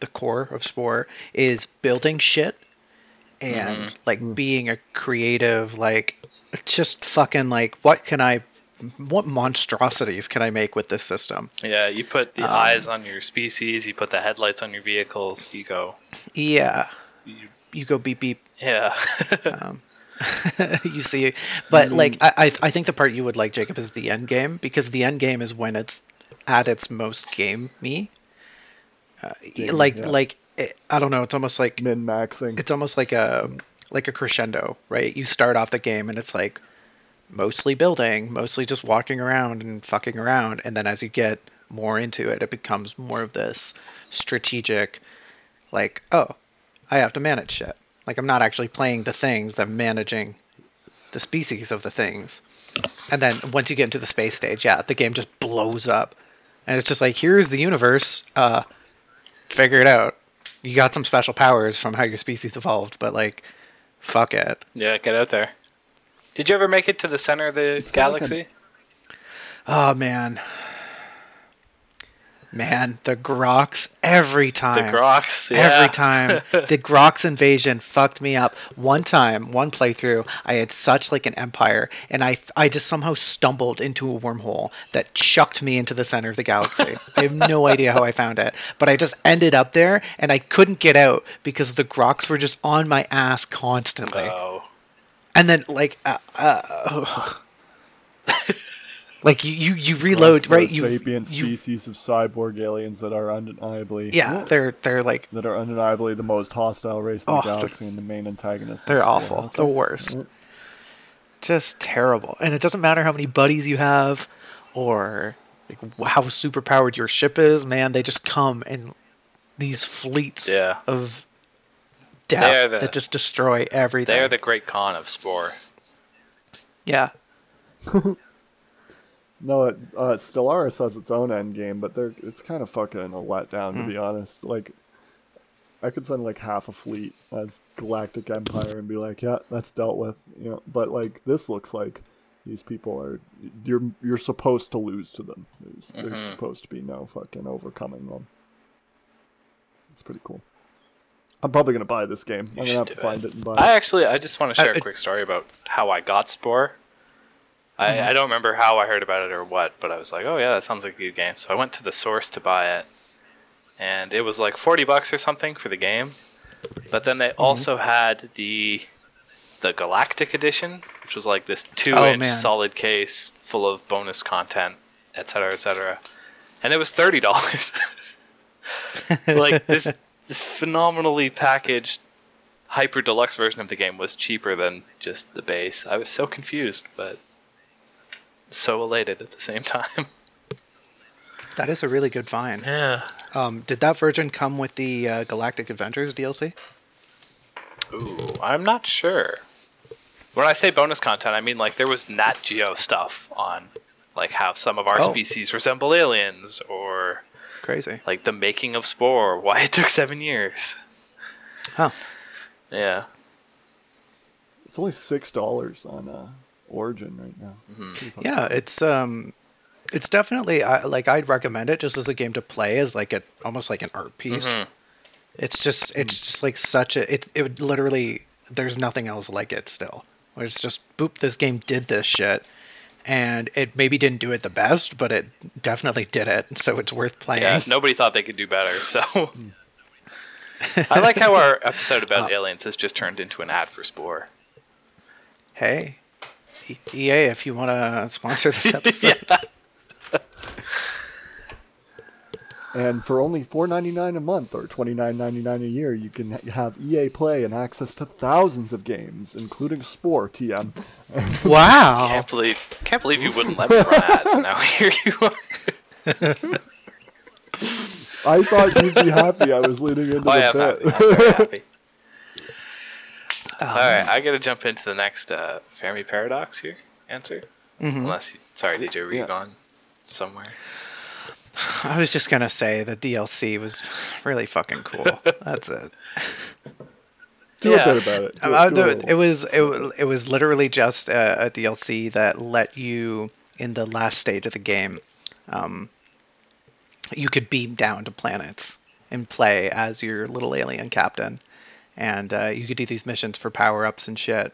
[SPEAKER 3] the core of Spore is building shit and like being a creative, like just fucking like what can I, what monstrosities can I make with this system?
[SPEAKER 2] Yeah, you put
[SPEAKER 3] Um,
[SPEAKER 2] the eyes on your species, you put the headlights on your vehicles, you go.
[SPEAKER 3] Yeah,
[SPEAKER 2] You,
[SPEAKER 3] you go beep beep.
[SPEAKER 2] yeah.
[SPEAKER 3] Um, you see, but like I, I I think the part you would like, Jacob, is the end game because the end game is when it's at its most gamey. Uh,
[SPEAKER 1] Game,
[SPEAKER 3] like
[SPEAKER 1] yeah.
[SPEAKER 3] like it, I don't know. It's almost like
[SPEAKER 1] Min maxing.
[SPEAKER 3] it's almost like a like a crescendo, right? You start off the game and it's like mostly building, mostly just walking around and fucking around, and then as you get more into it, it becomes more of this strategic, like oh, I have to manage shit. Like I'm not actually playing the things, I'm managing the species of the things. And then once you get into the space stage, yeah, the game just blows up. And it's just like, here's the universe. Uh figure it out. You got some special powers from how your species evolved, but like fuck it.
[SPEAKER 2] yeah, get out there. Did you ever make it to the center of the
[SPEAKER 1] a-
[SPEAKER 2] galaxy?
[SPEAKER 3] Oh man. Man, the Grox every time. The.
[SPEAKER 2] Grox, yeah.
[SPEAKER 3] Every time the Grox invasion fucked me up. One time, one playthrough, I had such like an empire, and I I just somehow stumbled into a wormhole that chucked me into the center of the galaxy. I have no idea how I found it, but I just ended up there, and I couldn't get out because the Grox were just on my ass constantly.
[SPEAKER 2] Oh,
[SPEAKER 3] and then like uh, uh, like you you, you reload
[SPEAKER 1] Like,
[SPEAKER 3] right you,
[SPEAKER 1] sapient
[SPEAKER 3] you
[SPEAKER 1] species of cyborg aliens that are undeniably
[SPEAKER 3] yeah they're they're like
[SPEAKER 1] that are undeniably the most hostile race in
[SPEAKER 3] Oh,
[SPEAKER 1] the galaxy and the main antagonist.
[SPEAKER 3] they're
[SPEAKER 1] Yeah,
[SPEAKER 3] awful
[SPEAKER 1] okay.
[SPEAKER 3] the worst just terrible and it doesn't matter how many buddies you have or like how superpowered your ship is man they just come in these fleets
[SPEAKER 2] Yeah.
[SPEAKER 3] of
[SPEAKER 2] They're
[SPEAKER 3] death
[SPEAKER 2] the-
[SPEAKER 3] that just destroy everything
[SPEAKER 2] they are the great con of Spore.
[SPEAKER 3] yeah
[SPEAKER 1] No, it, uh, Stellaris has its own end game, but they're it's kind of fucking a letdown to be honest. Like, I could send like half a fleet as Galactic Empire and be like, yeah, that's dealt with, you know. But like this looks like these people are you're you're supposed to lose to them. There's there's supposed to be no fucking overcoming them. It's pretty cool. I'm probably gonna buy this game. I'm gonna have
[SPEAKER 2] do
[SPEAKER 1] to find
[SPEAKER 2] it.
[SPEAKER 1] it and buy it.
[SPEAKER 2] I
[SPEAKER 1] it.
[SPEAKER 2] actually, I just want to share
[SPEAKER 3] Uh,
[SPEAKER 2] a quick story about how I got Spore. I,
[SPEAKER 3] Mm-hmm.
[SPEAKER 2] I don't remember how I heard about it or what, but I was like, oh yeah, that sounds like a good game. So I went to the source to buy it, and it was like forty bucks or something for the game. But then they
[SPEAKER 3] Mm-hmm.
[SPEAKER 2] also had the the Galactic Edition, which was like this two-inch
[SPEAKER 3] man.
[SPEAKER 2] solid case full of bonus content, etc., etc. And it was thirty dollars. like this this phenomenally packaged hyper deluxe version of the game was cheaper than just the base. I was so confused, but so elated at the same time.
[SPEAKER 3] that is a really good find
[SPEAKER 2] Yeah.
[SPEAKER 3] um did that version come with the uh, galactic adventures dlc
[SPEAKER 2] Ooh, I'm not sure. When I say bonus content, I mean like there was Nat Geo stuff on like how some of our
[SPEAKER 3] Oh.
[SPEAKER 2] species resemble aliens or
[SPEAKER 3] crazy
[SPEAKER 2] like the making of Spore, why it took 7 years.
[SPEAKER 3] huh
[SPEAKER 2] Yeah.
[SPEAKER 1] It's only six dollars on uh, Origin right now.
[SPEAKER 2] Mm-hmm.
[SPEAKER 1] It's
[SPEAKER 3] Yeah, it's um, it's definitely I, like I'd recommend it just as a game to play as like a almost like an art piece.
[SPEAKER 2] Mhm.
[SPEAKER 3] It's just it's just like such a it it would literally there's nothing else like it still. Where it's just boop this game did this shit, and it maybe didn't do it the best, but it definitely did it, so it's worth playing.
[SPEAKER 2] Yeah, nobody thought they could do better. So I like how our episode about
[SPEAKER 3] Uh,
[SPEAKER 2] aliens has just turned into an ad for Spore.
[SPEAKER 3] Hey, EA, if you want to sponsor this episode,
[SPEAKER 1] And for only four ninety nine a month or twenty nine ninety nine a year, you can have EA Play and access to thousands of games, including Spore TM.
[SPEAKER 3] wow,
[SPEAKER 2] Can't believe can't believe you wouldn't let me run ads. Now here you are.
[SPEAKER 1] I thought you'd be happy. I was leading into
[SPEAKER 2] I
[SPEAKER 1] the
[SPEAKER 2] am
[SPEAKER 1] bit.
[SPEAKER 2] happy. I'm happy.
[SPEAKER 3] Um,
[SPEAKER 2] All right, I got to jump into the next uh, Fermi paradox here. Answer.
[SPEAKER 3] Mm-hmm.
[SPEAKER 2] Unless, you, sorry, DJ, were you
[SPEAKER 1] Yeah.
[SPEAKER 2] gone somewhere?
[SPEAKER 3] I was just gonna say the DLC was really fucking cool. That's it.
[SPEAKER 1] Do
[SPEAKER 2] Yeah.
[SPEAKER 1] a bit about it. Do,
[SPEAKER 3] Uh,
[SPEAKER 1] do a
[SPEAKER 3] the- it was it, it was literally just a, a DLC that let you in the last stage of the game um, you could beam down to planets and play as your little alien captain, and uh, you could do these missions for power ups and shit.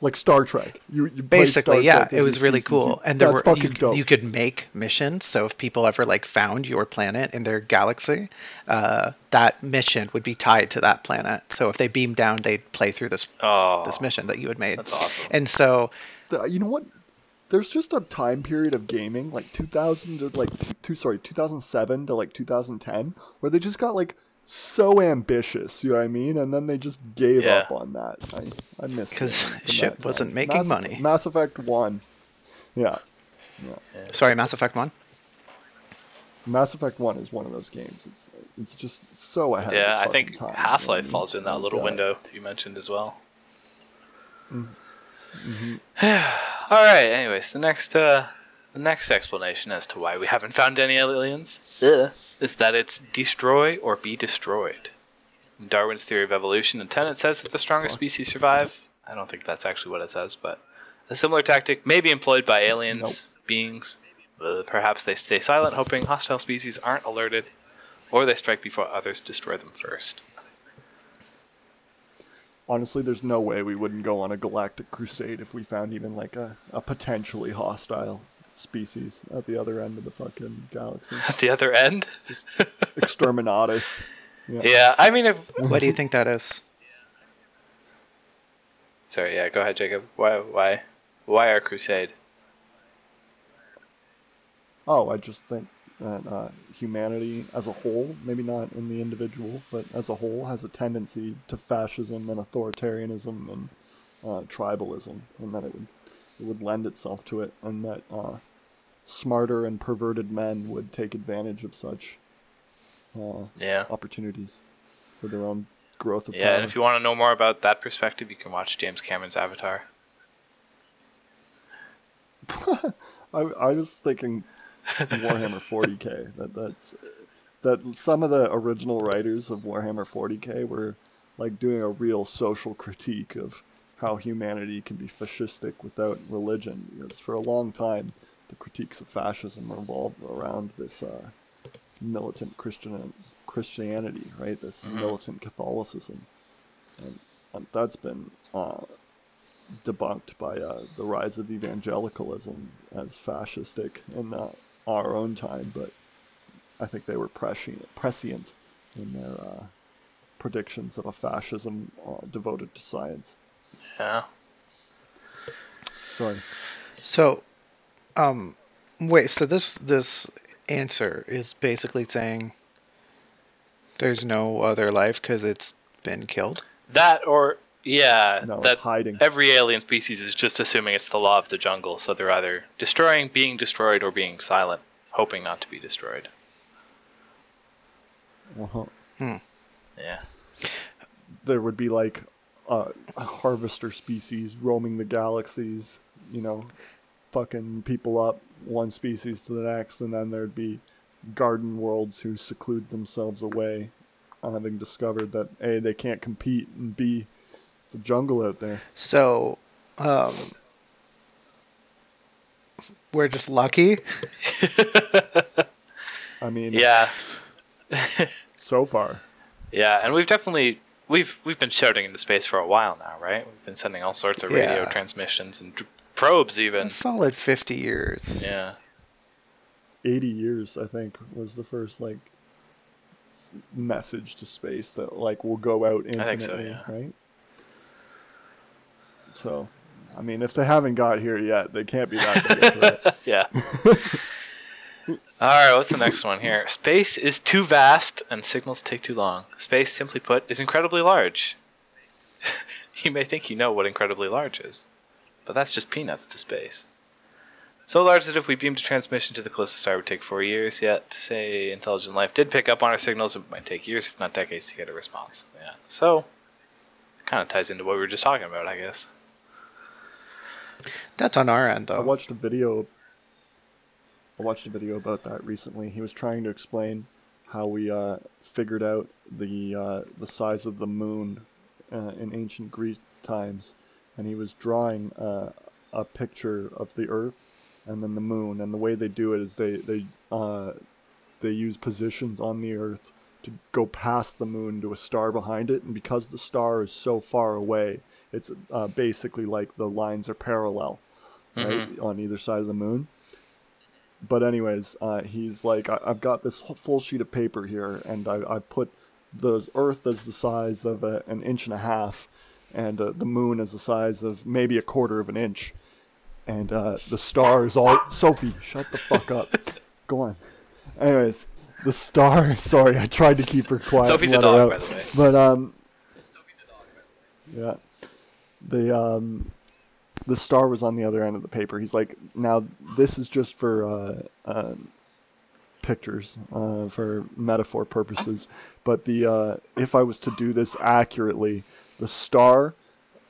[SPEAKER 1] Like Star Trek. You, you
[SPEAKER 3] basically,
[SPEAKER 1] Star
[SPEAKER 3] yeah,
[SPEAKER 1] Trek
[SPEAKER 3] it was really cool,
[SPEAKER 1] You-
[SPEAKER 3] and there were you,
[SPEAKER 1] dope.
[SPEAKER 3] you could make missions. So if people ever like found your planet in their galaxy, uh, that mission would be tied to that planet. So if they beamed down, they'd play through this
[SPEAKER 2] Oh,
[SPEAKER 3] this mission that you had made.
[SPEAKER 2] That's awesome.
[SPEAKER 3] And so
[SPEAKER 1] The- you know what? There's just a time period of gaming, like 2000 to like two, two sorry, 2007 to like 2010, where they just got like so ambitious. You know what I mean? And then they just gave
[SPEAKER 2] Yeah.
[SPEAKER 1] up on that. I I miss
[SPEAKER 3] 'Cause
[SPEAKER 1] gaming from
[SPEAKER 3] shit
[SPEAKER 1] that
[SPEAKER 3] wasn't
[SPEAKER 1] time.
[SPEAKER 3] making
[SPEAKER 1] Mass,
[SPEAKER 3] money.
[SPEAKER 1] Mass Effect One, yeah, yeah.
[SPEAKER 3] sorry, Mass Effect One.
[SPEAKER 1] Mass Effect One is one of those games. It's it's just so ahead. of
[SPEAKER 2] yeah,
[SPEAKER 1] its
[SPEAKER 2] I think
[SPEAKER 1] time,
[SPEAKER 2] Half
[SPEAKER 1] what I
[SPEAKER 2] Life falls in that little
[SPEAKER 1] uh,
[SPEAKER 2] window that you mentioned as well.
[SPEAKER 1] Mm-hmm.
[SPEAKER 2] All right. Anyways, the next uh, the next explanation as to why we haven't found any aliens is that it's destroy or be destroyed. In Darwin's theory of evolution, and tenet says that the stronger species survive. I don't think that's actually what it says, but a similar tactic may be employed by aliens, beings. Uh, perhaps they stay silent, hoping hostile species aren't alerted, or they strike before others destroy them first.
[SPEAKER 1] Honestly, there's no way we wouldn't go on a galactic crusade if we found even like a, a potentially hostile species at the other end of the fucking galaxy.
[SPEAKER 2] At the other end,
[SPEAKER 1] Exterminatus. Yeah.
[SPEAKER 2] yeah. I mean, if
[SPEAKER 3] What do you think that is?
[SPEAKER 2] Sorry, yeah, go ahead, Jacob. Why, why, why our crusade?
[SPEAKER 1] Oh, I just think that uh, humanity as a whole, maybe not in the individual, but as a whole, has a tendency to fascism and authoritarianism and uh, tribalism, and that it would it would lend itself to it, and that uh, smarter and perverted men would take advantage of such uh,
[SPEAKER 2] Yeah,
[SPEAKER 1] opportunities for their own growth of
[SPEAKER 2] yeah.
[SPEAKER 1] power.
[SPEAKER 2] And if you want to know more about that perspective, you can watch James Cameron's Avatar.
[SPEAKER 1] I, I was thinking Warhammer 40k. That that's that some of the original writers of Warhammer 40k were like doing a real social critique of how humanity can be fascistic without religion. Because for a long time, the critiques of fascism revolved around this uh, militant Christian Christianity, right? This militant Catholicism, and, and that's been uh, debunked by uh, the rise of evangelicalism as fascistic in uh, our own time, but I think they were prescient, prescient in their uh, predictions of a fascism uh, devoted to science.
[SPEAKER 2] Yeah,
[SPEAKER 1] Sorry.
[SPEAKER 3] So, um, wait. So this this answer is basically saying there's no other life because it's been killed.
[SPEAKER 2] that or yeah,
[SPEAKER 1] No, it's
[SPEAKER 2] that
[SPEAKER 1] hiding.
[SPEAKER 2] every alien species is just assuming it's the law of the jungle. So they're either destroying, being destroyed, or being silent, hoping not to be destroyed.
[SPEAKER 1] Uh-huh.
[SPEAKER 2] Yeah,
[SPEAKER 1] There would be like uh, harvester species roaming the galaxies, you know, fucking people up one species to the next, and then there'd be garden worlds who seclude themselves away, on having discovered that A, they can't compete, and B, it's a jungle out there.
[SPEAKER 3] So, um, we're just lucky.
[SPEAKER 1] I mean,
[SPEAKER 2] yeah,
[SPEAKER 1] so far.
[SPEAKER 2] yeah. And we've definitely we've we've been shouting into space for a while now, right? We've been sending all sorts of radio
[SPEAKER 3] Yeah.
[SPEAKER 2] transmissions and dr- probes, even.
[SPEAKER 3] A solid fifty years.
[SPEAKER 2] Yeah.
[SPEAKER 1] 80 years, I think, was the first, like, message to space that, like, will go out infinitely,
[SPEAKER 2] I think so, yeah.
[SPEAKER 1] right? So, I mean, if they haven't got here yet, they can't be that big a.
[SPEAKER 2] Yeah. All right, what's the next one here? Space is too vast and signals take too long. Space, simply put, is incredibly large. you may think you know what incredibly large is, but that's just peanuts to space. So large that if we beamed a transmission to the closest star, it would take four years. Yet, to say intelligent life did pick up on our signals, it might take years, if not decades, to get a response. Yeah. So, it kind of ties into what we were just talking about, I guess.
[SPEAKER 3] That's on our end, though.
[SPEAKER 1] I watched a video. I watched a video about that recently. He was trying to explain how we uh, figured out the uh, the size of the moon uh, in ancient Greek times, and he was drawing uh, a picture of the Earth and then the moon. And the way they do it is they they uh, they use positions on the Earth to go past the moon to a star behind it, and because the star is so far away, it's uh, basically like the lines are parallel, right, on either side of the moon. But anyways, uh, he's like, I- I've got this full sheet of paper here, and I, I put the Earth as the size of a, an inch and a half, and uh, the moon is the size of maybe a quarter of an inch, and uh, the stars all. Sophie, shut the fuck up. Go on. Anyways, the star. Sorry, I tried to keep her quiet.
[SPEAKER 2] Sophie's a dog,
[SPEAKER 1] out.
[SPEAKER 2] by the way.
[SPEAKER 1] But um, yeah, the um, the star was on the other end of the paper. He's like, now this is just for uh, uh, pictures, uh, for metaphor purposes. But the uh, if I was to do this accurately, the star.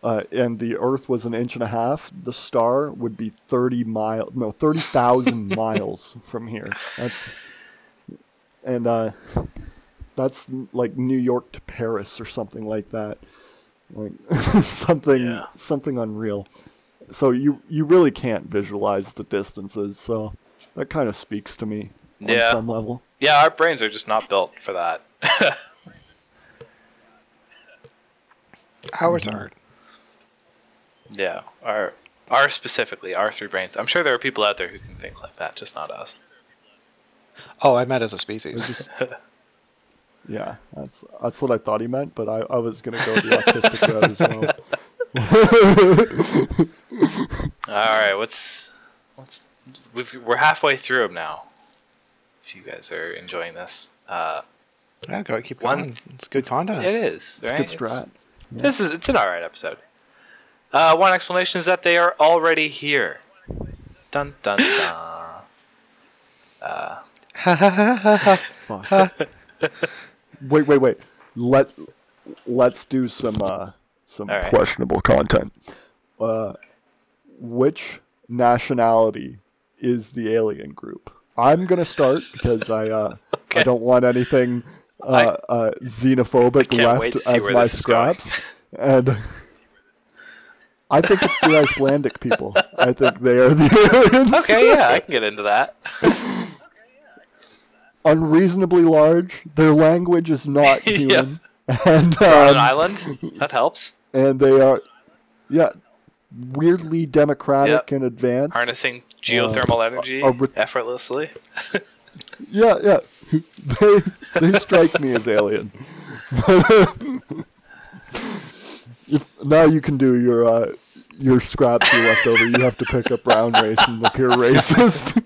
[SPEAKER 1] Uh, and the Earth was an inch and a half. The star would be thirty mile, no, thirty thousand miles from here. That's and uh, that's like New York to Paris or something like that. Like something
[SPEAKER 2] Yeah.
[SPEAKER 1] something unreal. So you you really can't visualize the distances. So that kind of speaks to me on
[SPEAKER 2] Yeah.
[SPEAKER 1] some level.
[SPEAKER 2] Yeah, our brains are just not built for that.
[SPEAKER 3] Ours
[SPEAKER 1] Mm-hmm.
[SPEAKER 3] aren't.
[SPEAKER 2] yeah, our our specifically our three brains. I'm sure there are people out there who can think like that, just not us.
[SPEAKER 3] Oh, I meant as a species.
[SPEAKER 1] Yeah, that's that's what I thought he meant, but I, I was gonna go the autistic route as well.
[SPEAKER 2] All right, what's what's we've, we're halfway through them now. If you guys are enjoying this, uh,
[SPEAKER 3] yeah, go keep
[SPEAKER 2] One-
[SPEAKER 3] going. It's good content.
[SPEAKER 2] it is.
[SPEAKER 1] It's
[SPEAKER 2] right?
[SPEAKER 1] good strat.
[SPEAKER 2] This is it's an alright episode. Uh, one explanation is that they are already here. Dun dun dun.
[SPEAKER 1] Fuck. wait, wait, wait. Let let's do some uh some
[SPEAKER 2] All right.
[SPEAKER 1] questionable content. Uh, which nationality is the alien group? I'm gonna start because I uh
[SPEAKER 2] Okay.
[SPEAKER 1] I don't want anything uh, uh xenophobic left as my
[SPEAKER 2] this is going.
[SPEAKER 1] scraps, and I think it's the Icelandic people. I think they are the aliens.
[SPEAKER 2] Okay, yeah, I can get into that.
[SPEAKER 1] unreasonably large. Their language is not
[SPEAKER 2] Yeah.
[SPEAKER 1] human, and
[SPEAKER 2] On an
[SPEAKER 1] um,
[SPEAKER 2] island, that helps.
[SPEAKER 1] and they are, yeah, weirdly democratic
[SPEAKER 2] Yep.
[SPEAKER 1] and advanced.
[SPEAKER 2] Harnessing geothermal energy
[SPEAKER 1] a re-
[SPEAKER 2] effortlessly.
[SPEAKER 1] Yeah, yeah. they they strike me as alien. if, now you can do your uh, your scraps you left over. You have to pick up brown race and appear racist.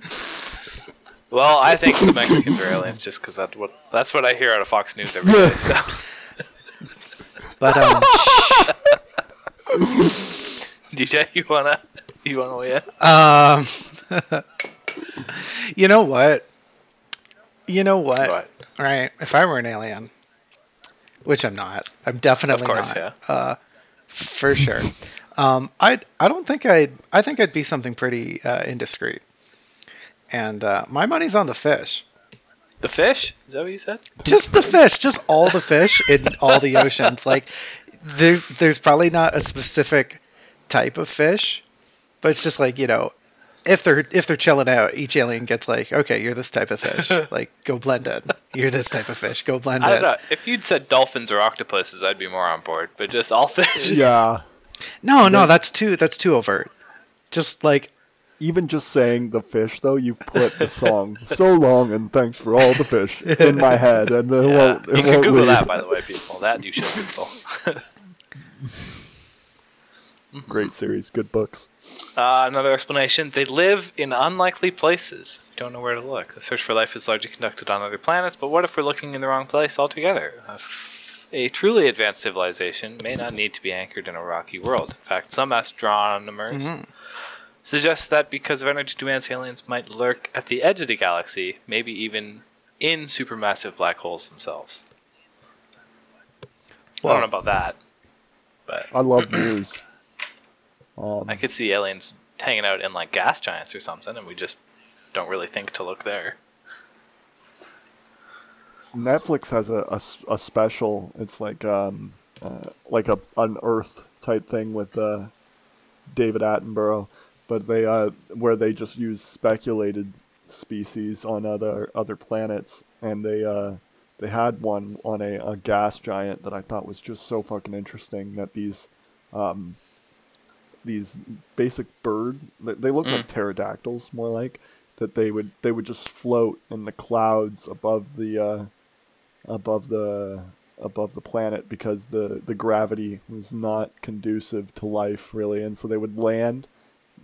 [SPEAKER 2] Well, I think the Mexicans are aliens just because that's what that's what I hear out of Fox News every day. So.
[SPEAKER 3] But um,
[SPEAKER 2] DJ, you wanna you wanna weigh in?
[SPEAKER 3] um, you know what? You know what?
[SPEAKER 2] What?
[SPEAKER 3] Right. If I were an alien, which I'm not, I'm definitely
[SPEAKER 2] Of course,
[SPEAKER 3] not.
[SPEAKER 2] yeah.
[SPEAKER 3] Uh, for sure. Um, I I don't think I'd I think I'd be something pretty uh, indiscreet. And uh, my money's on the fish.
[SPEAKER 2] The fish? Is that what you said?
[SPEAKER 3] Just the fish, just all the fish in all the oceans. Like there's there's probably not a specific type of fish, but it's just like, you know, if they're if they're chilling out, each alien gets like, okay, you're this type of fish. like go blend in. You're this type of fish. Go blend
[SPEAKER 2] I don't
[SPEAKER 3] in.
[SPEAKER 2] know. If you'd said dolphins or octopuses, I'd be more on board. But just all fish.
[SPEAKER 1] yeah,
[SPEAKER 3] No, no, that's too that's too overt. Just like
[SPEAKER 1] even just saying the fish though, you've put the song "So Long" and "Thanks for All the Fish" in my head, and it
[SPEAKER 2] Yeah.
[SPEAKER 1] won't. It
[SPEAKER 2] You can
[SPEAKER 1] won't
[SPEAKER 2] Google
[SPEAKER 1] leave.
[SPEAKER 2] that, by the way, people. That you should Google.
[SPEAKER 1] Great series, good books.
[SPEAKER 2] Uh, another explanation: they live in unlikely places. Don't know where to look. The search for life is largely conducted on other planets, but what if we're looking in the wrong place altogether? A, f- a truly advanced civilization may not need to be anchored in a rocky world. In fact, some astronomers suggest that because of energy demands, aliens might lurk at the edge of the galaxy, maybe even in supermassive black holes themselves. I don't know about that, but
[SPEAKER 1] I love news. Um,
[SPEAKER 2] I could see aliens hanging out in like gas giants or something, and we just don't really think to look there.
[SPEAKER 1] Netflix has a a special. It's like um, uh, like a an Earth type thing with uh, David Attenborough, but they uh, where they just use speculated species on other other planets, and they uh, they had one on a, a gas giant that I thought was just so fucking interesting. That these um, these basic bird they, they look like pterodactyls more like that they would they would just float in the clouds above the uh, above the above the planet because the the gravity was not conducive to life really and so they would land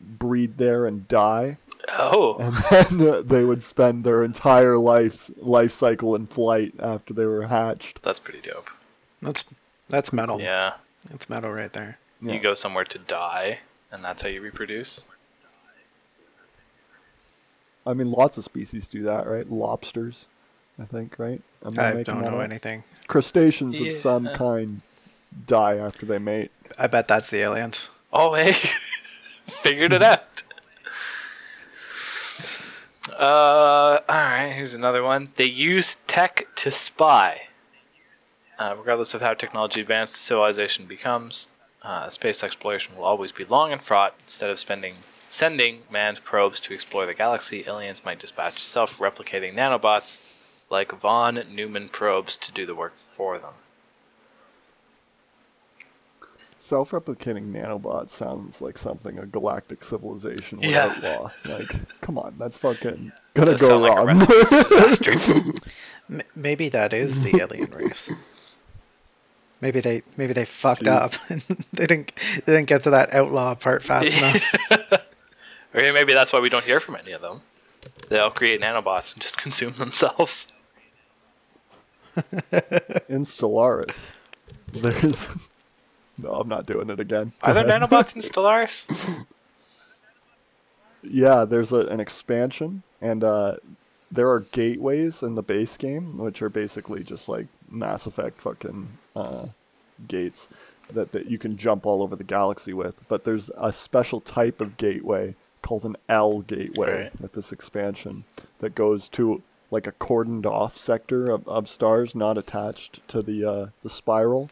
[SPEAKER 1] breed there and die
[SPEAKER 2] Oh,
[SPEAKER 1] and then uh, they would spend their entire life life cycle in flight after they were hatched
[SPEAKER 2] that's pretty dope.
[SPEAKER 3] That's that's metal.
[SPEAKER 2] Yeah.
[SPEAKER 3] That's metal right there.
[SPEAKER 1] Yeah.
[SPEAKER 2] You go somewhere to die, and that's how you reproduce.
[SPEAKER 1] I mean lots of species do that right lobsters I think right Am
[SPEAKER 3] I
[SPEAKER 1] making
[SPEAKER 3] don't
[SPEAKER 1] that
[SPEAKER 3] know
[SPEAKER 1] up?
[SPEAKER 3] anything.
[SPEAKER 1] crustaceans of some kind die after they mate
[SPEAKER 3] I bet that's the aliens.
[SPEAKER 2] Oh, hey, figured it out. Uh, all right. Here's another one. They use tech to spy. Uh, regardless of how technology advanced civilization becomes, uh, space exploration will always be long and fraught. Instead of spending sending manned probes to explore the galaxy, aliens might dispatch self-replicating nanobots like von Neumann probes to do the work for them.
[SPEAKER 1] Self-replicating nanobots sounds like something a galactic civilization would
[SPEAKER 2] Yeah.
[SPEAKER 1] outlaw. Like, come on, that's fucking gonna go
[SPEAKER 2] sound like
[SPEAKER 1] wrong.
[SPEAKER 2] recipe for disaster.
[SPEAKER 3] M- maybe that is the alien race. Maybe they maybe they fucked
[SPEAKER 1] Jeez.
[SPEAKER 3] up and they didn't they didn't get to that outlaw part fast enough.
[SPEAKER 2] Or maybe that's why we don't hear from any of them. They all create nanobots and just consume themselves.
[SPEAKER 1] in Stellaris, there's. No, I'm not doing it again.
[SPEAKER 2] Are there nanobots in Stellaris?
[SPEAKER 1] Yeah, there's a, an expansion, and uh, there are gateways in the base game, which are basically just like Mass Effect fucking uh, gates that, that you can jump all over the galaxy with. But there's a special type of gateway called an L gateway
[SPEAKER 2] Right.
[SPEAKER 1] with this expansion that goes to like a cordoned off sector of, of stars not attached to the uh, the spiral.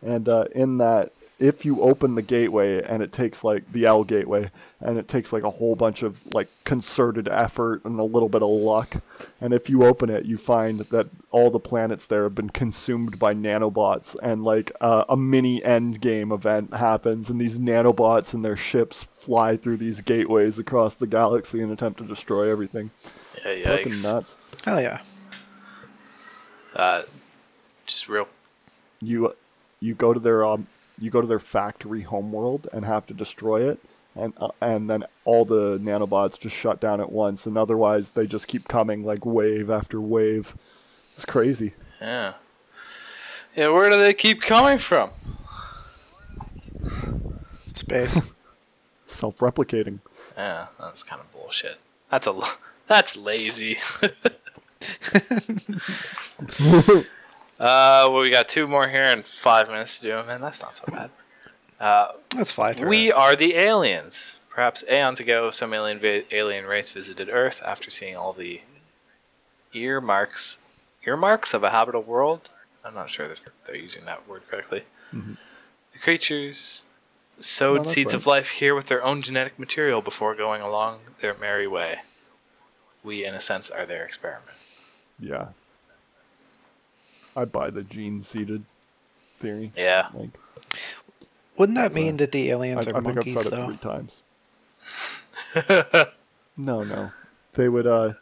[SPEAKER 1] And uh, in that, if you open the gateway and it takes like the L gateway, and it takes like a whole bunch of like concerted effort and a little bit of luck, and if you open it, you find that all the planets there have been consumed by nanobots, and like uh, a mini end game event happens, and these nanobots and their ships fly through these gateways across the galaxy and attempt to destroy everything.
[SPEAKER 2] Yeah,
[SPEAKER 1] It's fucking
[SPEAKER 2] yikes.
[SPEAKER 1] nuts.
[SPEAKER 3] Hell yeah.
[SPEAKER 2] Uh, just real.
[SPEAKER 1] you you go to their um you go to their factory homeworld and have to destroy it and uh, and then all the nanobots just shut down at once and otherwise they just keep coming like wave after wave it's crazy
[SPEAKER 2] Yeah. Yeah, where do they keep coming from?
[SPEAKER 3] Space.
[SPEAKER 1] self-replicating
[SPEAKER 2] Yeah, that's kind of bullshit. That's a. l- That's lazy. uh, well, we got two more here and five minutes to do them, and that's not so bad. Uh,
[SPEAKER 3] Let's fly through.
[SPEAKER 2] We
[SPEAKER 3] it.
[SPEAKER 2] are the aliens. Perhaps aeons ago, some alien va- alien race visited Earth after seeing all the earmarks earmarks of a habitable world. I'm not sure if they're using that word correctly. The creatures sowed
[SPEAKER 1] No,
[SPEAKER 2] seeds
[SPEAKER 1] right.
[SPEAKER 2] of life here with their own genetic material before going along their merry way. We, in a sense, are their experiment.
[SPEAKER 1] yeah i'd buy the gene seeded theory.
[SPEAKER 2] Yeah.
[SPEAKER 1] like
[SPEAKER 3] Wouldn't that
[SPEAKER 1] a-
[SPEAKER 3] mean that the
[SPEAKER 1] I,
[SPEAKER 3] aliens
[SPEAKER 1] I
[SPEAKER 3] are
[SPEAKER 1] think i've
[SPEAKER 3] monkeys
[SPEAKER 1] said it three times. No no. They would uh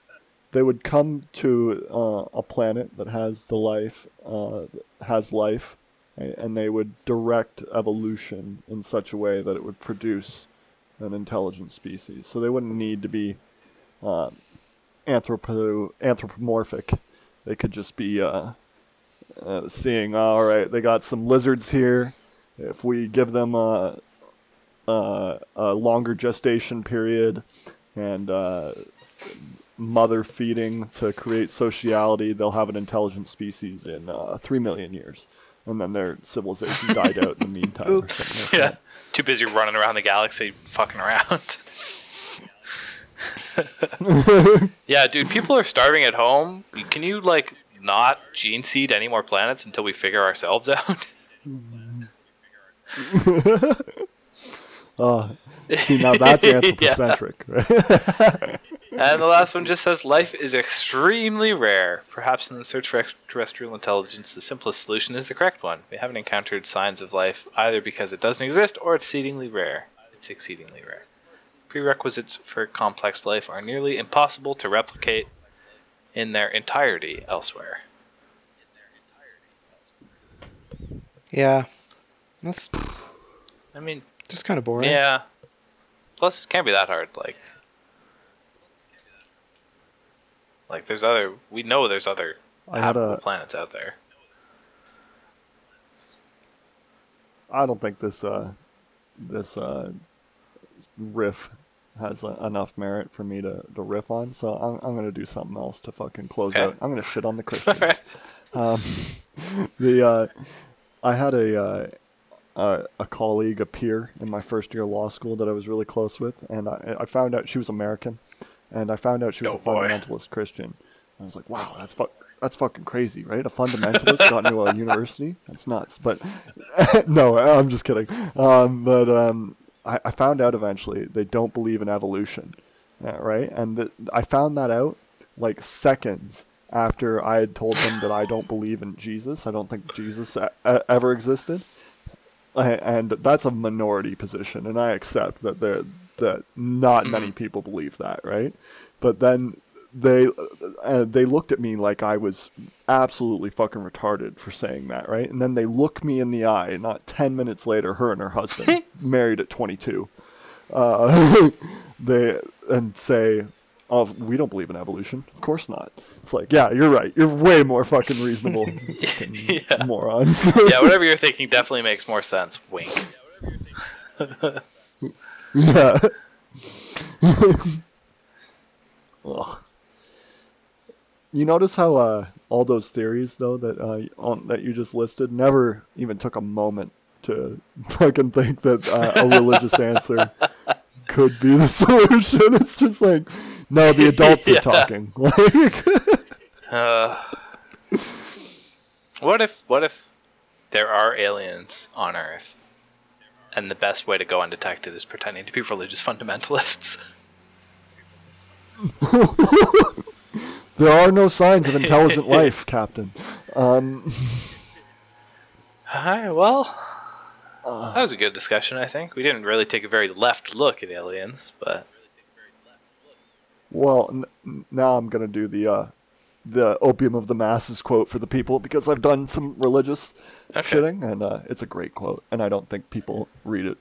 [SPEAKER 1] they would come to uh, a planet that has the life uh, has life and they would direct evolution in such a way that it would produce an intelligent species. So they wouldn't need to be uh, anthropo- anthropomorphic. They could just be uh, seeing all right they got some lizards here if we give them a, a, a longer gestation period and uh, mother feeding to create sociality, they'll have an intelligent species in uh, three million years, and then their civilization died out in the meantime.
[SPEAKER 3] Oops.
[SPEAKER 1] something like
[SPEAKER 2] Yeah. Too busy running around the galaxy, fucking around. yeah, dude, people are starving at home. Can you like not gene seed any more planets until we figure ourselves out?
[SPEAKER 1] Uh, see, now that's anthropocentric.
[SPEAKER 2] And the last one just says life is extremely rare. Perhaps in the search for extraterrestrial intelligence, the simplest solution is the correct one. We haven't encountered signs of life either because it doesn't exist or it's exceedingly rare. It's exceedingly rare. Prerequisites for complex life are nearly impossible to replicate in their entirety elsewhere.
[SPEAKER 3] Yeah, that's
[SPEAKER 2] I mean,
[SPEAKER 3] just kind of boring.
[SPEAKER 2] yeah. Plus, it can't be that hard. Like, like there's other. We know there's other
[SPEAKER 1] I had
[SPEAKER 2] habitable
[SPEAKER 1] a.
[SPEAKER 2] planets out there.
[SPEAKER 1] I don't think this uh, this uh, riff has uh, enough merit for me to, to riff on. So I'm I'm gonna do something else to fucking close
[SPEAKER 2] Okay.
[SPEAKER 1] out. I'm gonna shit on the Christians. um, the uh, I had a uh, a, a colleague, a peer in my first year of law school that I was really close with, and I, I found out she was American, and I found out she was
[SPEAKER 2] Oh,
[SPEAKER 1] a
[SPEAKER 2] boy.
[SPEAKER 1] fundamentalist Christian. I was like, wow, that's fu- that's fucking crazy, right? A fundamentalist got into a university? That's nuts. But no, I'm just kidding. Um, but um, I, I found out eventually they don't believe in evolution, yeah, right? And th- I found that out like seconds after I had told them that I don't believe in Jesus. I don't think Jesus e- e- ever existed. And that's a minority position, and I accept that there that not mm-hmm. many people believe that, right? But then they uh, they looked at me like I was absolutely fucking retarded for saying that, right? And then they look me in the eye. Not ten minutes later, her and her husband, married at twenty two, uh, they and say, "Oh, we don't believe in evolution. Of course not." It's like, yeah, you're right. You're way more fucking reasonable, fucking
[SPEAKER 2] Yeah.
[SPEAKER 1] morons.
[SPEAKER 2] yeah, whatever you're thinking definitely makes more sense. Wink.
[SPEAKER 1] Yeah. Ugh. You notice how uh, all those theories, though, that uh, on, that you just listed, never even took a moment to fucking think that uh, a religious answer could be the solution. It's just like, no, the adults
[SPEAKER 2] Yeah.
[SPEAKER 1] are talking. Like,
[SPEAKER 2] what if what if there are aliens on Earth, and the best way to go undetected is pretending to be religious fundamentalists?
[SPEAKER 1] There are no signs of intelligent life, Captain. Um,
[SPEAKER 2] Alright, well, that was a good discussion. I think we didn't really take a very left look at aliens, but
[SPEAKER 1] Well, n- now I'm gonna do the uh, the opium of the masses quote for the people because I've done some religious
[SPEAKER 2] Okay.
[SPEAKER 1] shitting, and uh, it's a great quote, and I don't think people read it.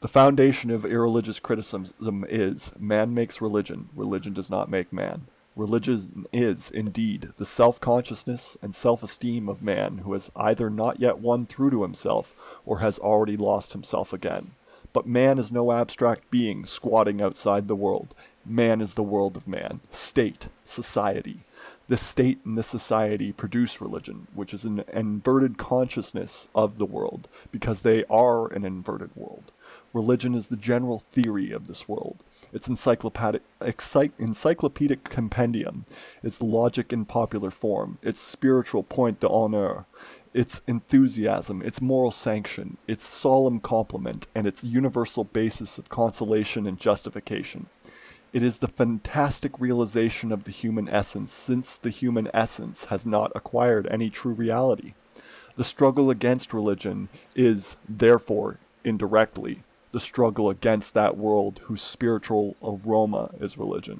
[SPEAKER 1] The foundation of irreligious criticism is man makes religion, religion does not make man. Religion is, indeed, the self consciousness and self esteem of man who has either not yet won through to himself or has already lost himself again. But man is no abstract being squatting outside the world. Man is the world of man, state, society. This state and this society produce religion, which is an inverted consciousness of the world, because they are an inverted world. Religion is the general theory of this world. Its encyclopedic, encyclopedic compendium, its logic in popular form, its spiritual point d'honneur, its enthusiasm, its moral sanction, its solemn complement. and its universal basis of consolation and justification. It is the fantastic realization of the human essence, since the human essence has not acquired any true reality. The struggle against religion is, therefore, indirectly, the struggle against that world whose spiritual aroma is religion.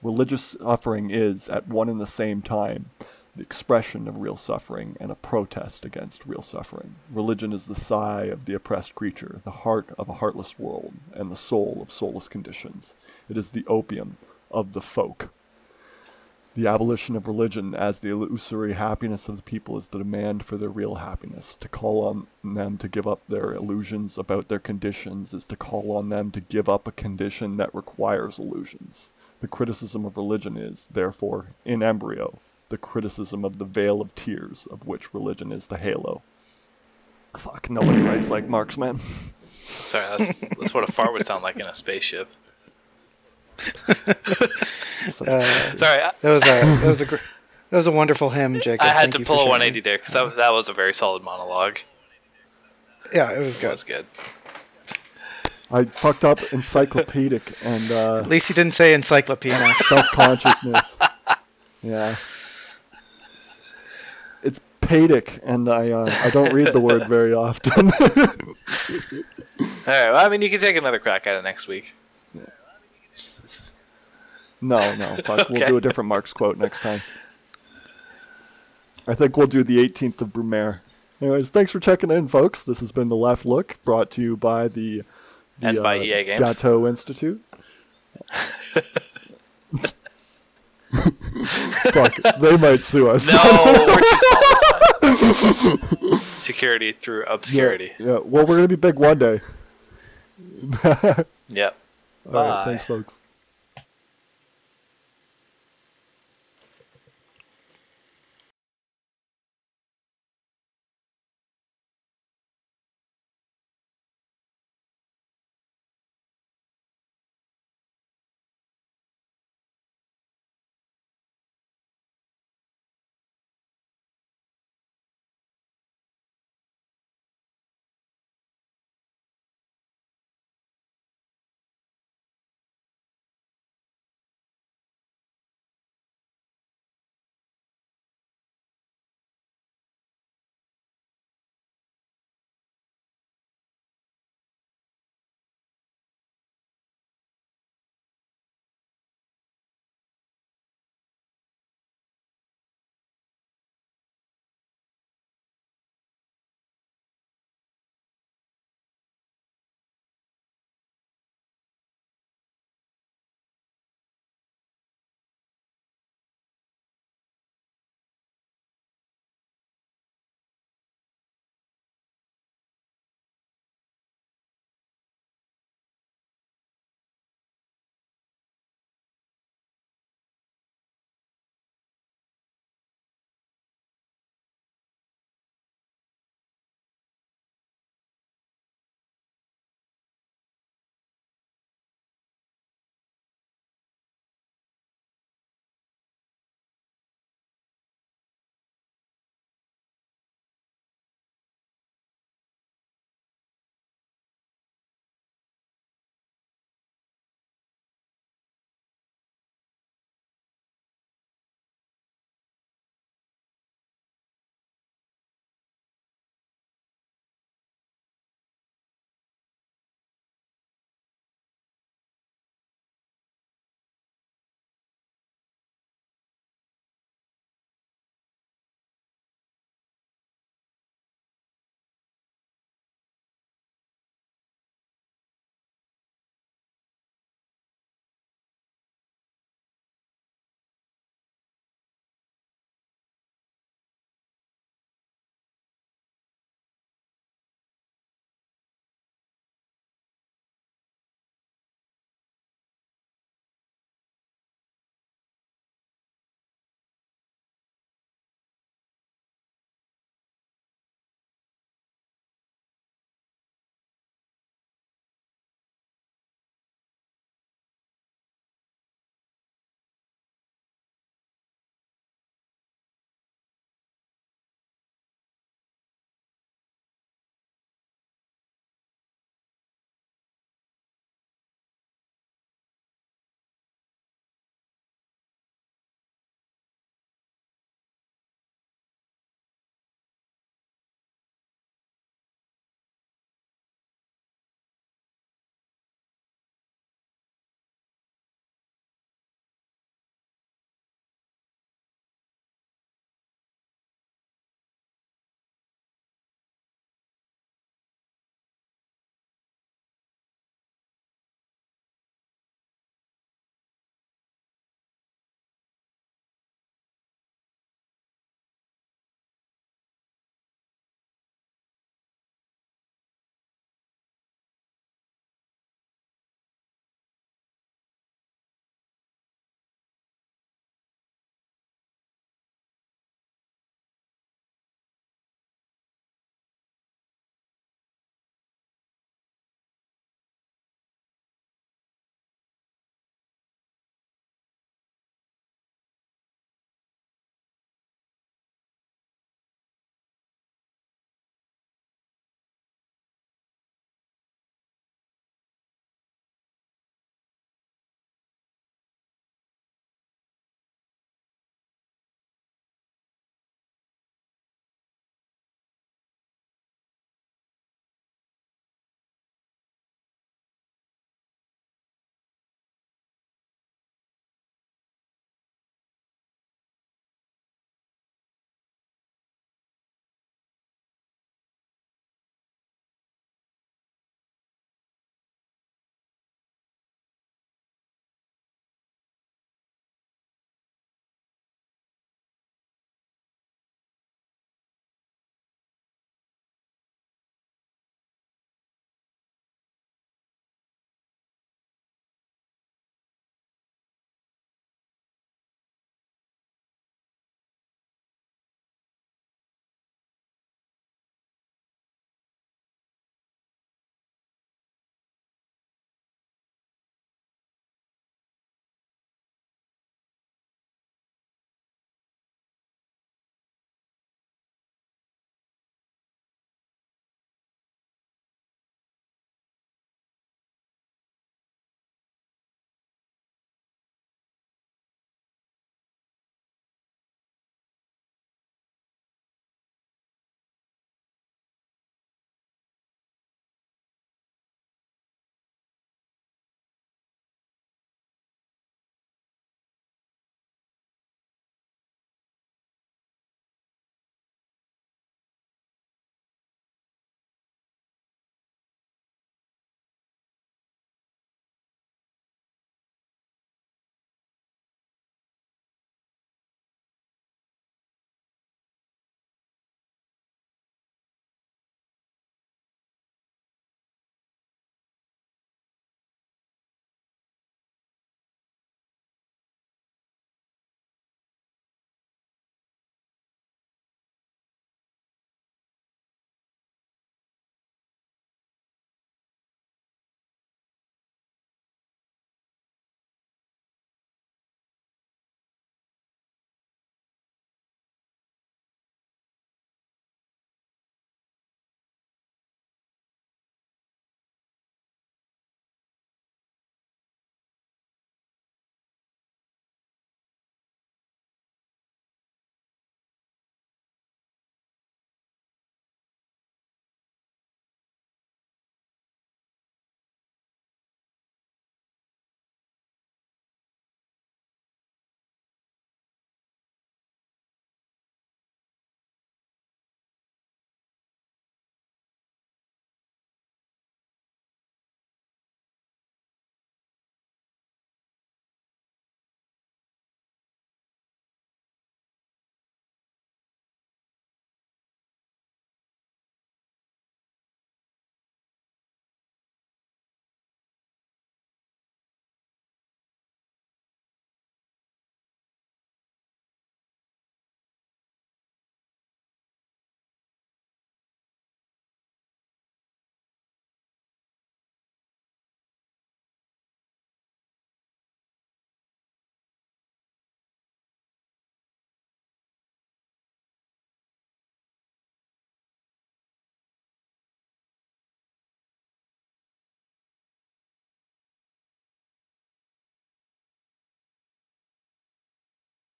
[SPEAKER 1] Religious suffering is, at one and the same time, the expression of real suffering and a protest against real suffering. Religion is the sigh of the oppressed creature, the heart of a heartless world, and the soul of soulless conditions. It is the opium of the folk. The abolition of religion as the illusory happiness of the people is the demand for their real happiness. To call on them to give up their illusions about their conditions is to call on them to give up a condition that requires illusions. The criticism of religion is, therefore, in embryo, the criticism of the vale of tears of which religion is the halo. Fuck, nobody writes like Marx, man.
[SPEAKER 2] sorry, that's, that's what a fart would sound like in a spaceship.
[SPEAKER 1] Such
[SPEAKER 3] Uh,
[SPEAKER 2] Sorry, I,
[SPEAKER 3] That was a that was a gr- that was a wonderful hymn, Jacob.
[SPEAKER 2] I had
[SPEAKER 3] Thank
[SPEAKER 2] to pull a 180 there because that, that was a very solid monologue.
[SPEAKER 3] Yeah, it was good.
[SPEAKER 2] It
[SPEAKER 3] good.
[SPEAKER 2] was good.
[SPEAKER 1] I fucked up encyclopedic and uh,
[SPEAKER 3] At least you didn't say encyclopedia.
[SPEAKER 1] self consciousness. yeah. It's pedic, and I uh, I don't read the word very often.
[SPEAKER 2] All right. Well, I mean, you can take another crack at it next week.
[SPEAKER 1] No, no, fuck. We'll do a different Marx quote next time. I think we'll do the 18th of Brumaire. Anyways, thanks for checking in, folks. This has been the Left Look, brought to you by the, the
[SPEAKER 2] And by
[SPEAKER 1] uh,
[SPEAKER 2] EA Games.
[SPEAKER 1] Cato Institute. Fuck, they might sue us.
[SPEAKER 2] No, we're too small. It's fine. Security through obscurity.
[SPEAKER 1] Yeah, well, we're gonna be big one day.
[SPEAKER 2] Yep.
[SPEAKER 1] All right, thanks, folks.